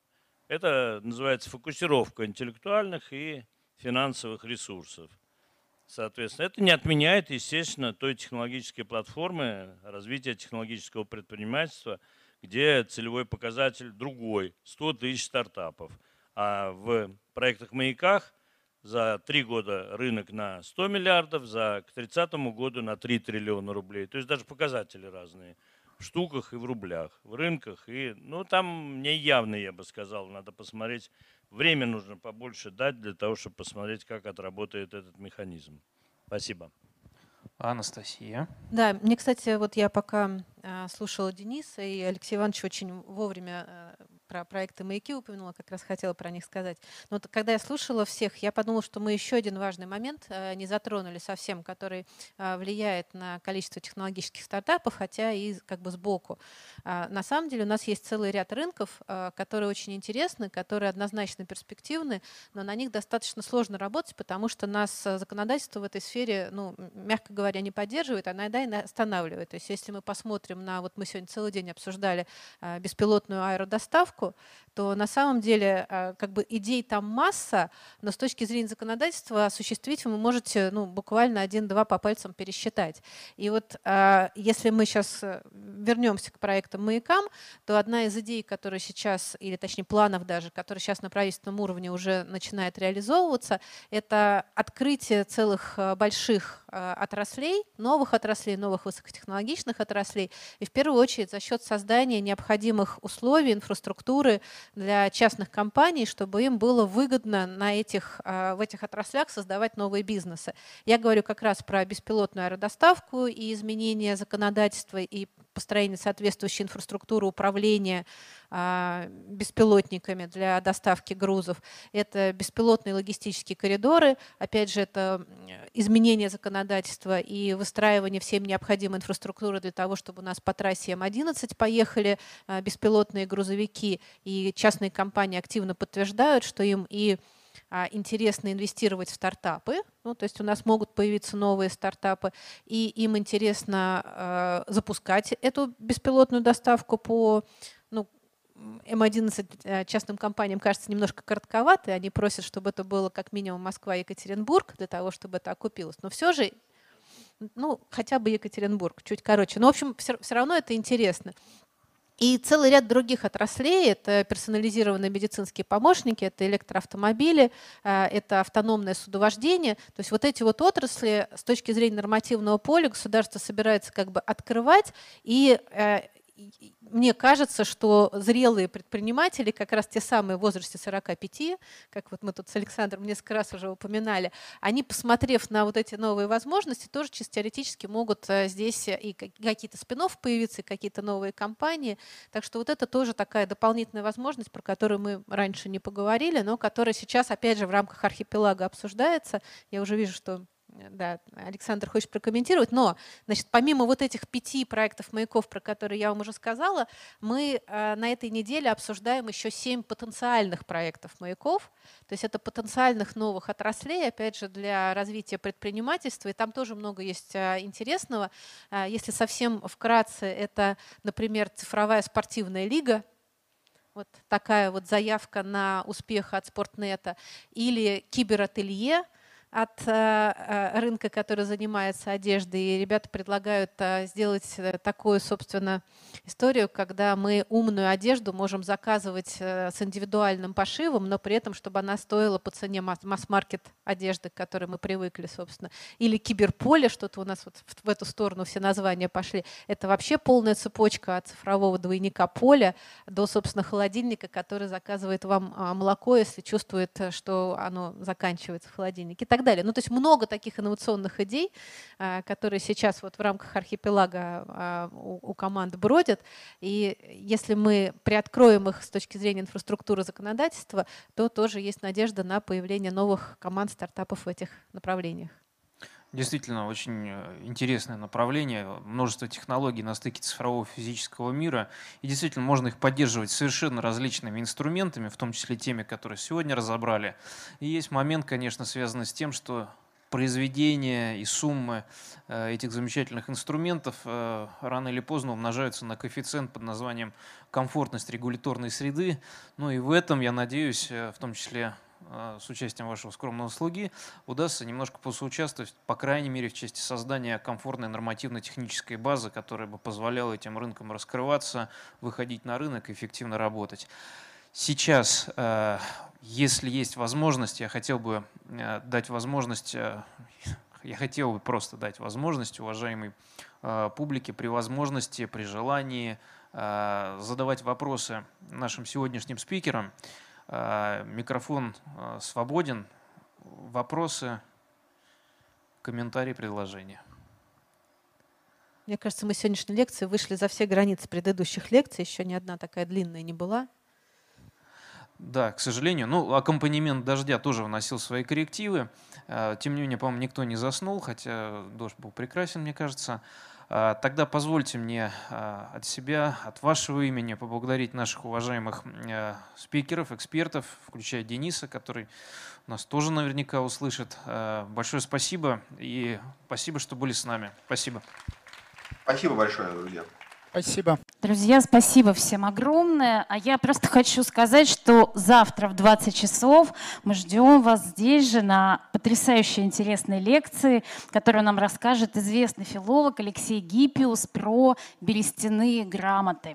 Это называется фокусировка интеллектуальных и финансовых ресурсов – Соответственно, это не отменяет, естественно, той технологической платформы развития технологического предпринимательства, где целевой показатель другой, 100 тысяч стартапов. А в проектах-маяках за три года рынок на 100 миллиардов, за к 30 году на 3 триллиона рублей. То есть даже показатели разные в штуках и в рублях, в рынках. И, ну, там не явно, я бы сказал, надо посмотреть. Время нужно побольше дать для того, чтобы посмотреть, как отработает этот механизм. Спасибо. Анастасия. Да, мне, кстати, вот я пока э, слушала Дениса, и Алексей Иванович очень вовремя э, про проекты «Маяки» упомянула, как раз хотела про них сказать. Но вот, когда я слушала всех, я подумала, что мы еще один важный момент э, не затронули совсем, который э, влияет на количество технологических стартапов, хотя и как бы сбоку. Э, на самом деле у нас есть целый ряд рынков, э, которые очень интересны, которые однозначно перспективны, но на них достаточно сложно работать, потому что нас законодательство в этой сфере, ну, мягко говоря, не поддерживает, а иногда и останавливает. То есть если мы посмотрим на, вот мы сегодня целый день обсуждали беспилотную аэродоставку, ставку, то на самом деле а, как бы идей там масса, но с точки зрения законодательства осуществить вы можете ну, буквально один-два по пальцам пересчитать. И вот а, если мы сейчас э, вернемся к проектам «Маякам», то одна из идей, которая сейчас, или точнее планов даже, которые сейчас на правительственном уровне уже начинает реализовываться, это открытие целых э, больших э, отраслей, новых отраслей, новых высокотехнологичных отраслей, и в первую очередь за счет создания необходимых условий, инфраструктуры для частных компаний, чтобы им было выгодно на этих, а, в этих отраслях создавать новые бизнесы. Я говорю как раз про беспилотную аэродоставку и изменение законодательства и построение соответствующей инфраструктуры управления а, беспилотниками для доставки грузов. Это беспилотные логистические коридоры. Опять же, это изменение законодательства и выстраивание всем необходимой инфраструктуры для того, чтобы у нас по трассе М11 поехали а, беспилотные грузовики. И частные компании активно подтверждают, что им и интересно инвестировать в стартапы, ну, то есть у нас могут появиться новые стартапы, и им интересно э, запускать эту беспилотную доставку по ну, М11 э, частным компаниям кажется немножко коротковато, и они просят, чтобы это было как минимум Москва и Екатеринбург, для того, чтобы это окупилось. Но все же, ну, хотя бы Екатеринбург, чуть короче. Но, в общем, все, все равно это интересно. И целый ряд других отраслей, это персонализированные медицинские помощники, это электроавтомобили, э, это автономное судовождение. То есть вот эти вот отрасли с точки зрения нормативного поля государство собирается как бы открывать и э, мне кажется, что зрелые предприниматели, как раз те самые в возрасте 45, как вот мы тут с Александром несколько раз уже упоминали, они, посмотрев на вот эти новые возможности, тоже чисто теоретически могут э, здесь и какие-то спин появиться, и какие-то новые компании. Так что вот это тоже такая дополнительная возможность, про которую мы раньше не поговорили, но которая сейчас, опять же, в рамках архипелага обсуждается. Я уже вижу, что да, Александр хочет прокомментировать, но, значит, помимо вот этих пяти проектов маяков, про которые я вам уже сказала, мы э, на этой неделе обсуждаем еще семь потенциальных проектов маяков, то есть это потенциальных новых отраслей, опять же, для развития предпринимательства, и там тоже много есть э, интересного. Э, если совсем вкратце, это, например, цифровая спортивная лига, вот такая вот заявка на успех от Спортнета, или киберателье, от э, э, рынка, который занимается одеждой. И ребята предлагают э, сделать такую, собственно, историю, когда мы умную одежду можем заказывать с индивидуальным пошивом, но при этом, чтобы она стоила по цене масс-маркет одежды, к которой мы привыкли, собственно. Или киберполе, что-то у нас вот в эту сторону все названия пошли. Это вообще полная цепочка от цифрового двойника поля до, собственно, холодильника, который заказывает вам а, молоко, если чувствует, что оно заканчивается в холодильнике. Тогда далее. Ну, то есть много таких инновационных идей, а, которые сейчас вот в рамках архипелага а, у команд бродят. И если мы приоткроем их с точки зрения инфраструктуры законодательства, то тоже есть надежда на появление новых команд стартапов в этих направлениях. Действительно, очень э, интересное направление, множество технологий на стыке цифрового и физического мира. И действительно, можно их поддерживать совершенно различными инструментами, в том числе теми, которые сегодня разобрали. И есть момент, конечно, связанный с тем, что произведения и суммы э, этих замечательных инструментов э, рано или поздно умножаются на коэффициент под названием комфортность регуляторной среды. Ну и в этом, я надеюсь, в том числе с участием вашего скромного слуги удастся немножко посоучаствовать, по крайней мере, в части создания комфортной нормативно-технической базы, которая бы позволяла этим рынкам раскрываться, выходить на рынок и эффективно работать. Сейчас, э, если есть возможность, я хотел бы э, дать возможность, я хотел бы просто дать возможность уважаемой публике при возможности, при желании задавать вопросы нашим сегодняшним спикерам. А, микрофон а, свободен. Вопросы, комментарии, предложения. Мне кажется, мы сегодняшней лекции вышли за все границы предыдущих лекций. Еще ни одна такая длинная не была. Да, к сожалению. Ну, аккомпанемент дождя тоже вносил свои коррективы. А, тем не менее, по-моему, никто не заснул, хотя дождь был прекрасен, мне кажется. А, тогда позвольте мне а, от себя, от вашего имени поблагодарить наших уважаемых спикеров, экспертов, включая Дениса, который нас тоже наверняка услышит. Большое спасибо и спасибо, что были с нами. Спасибо. Спасибо большое, друзья. Спасибо. Друзья, спасибо всем огромное. А я просто хочу сказать, что завтра в 20 часов мы ждем вас здесь же на потрясающей интересной лекции, которую нам расскажет известный филолог Алексей Гиппиус про берестяные грамоты.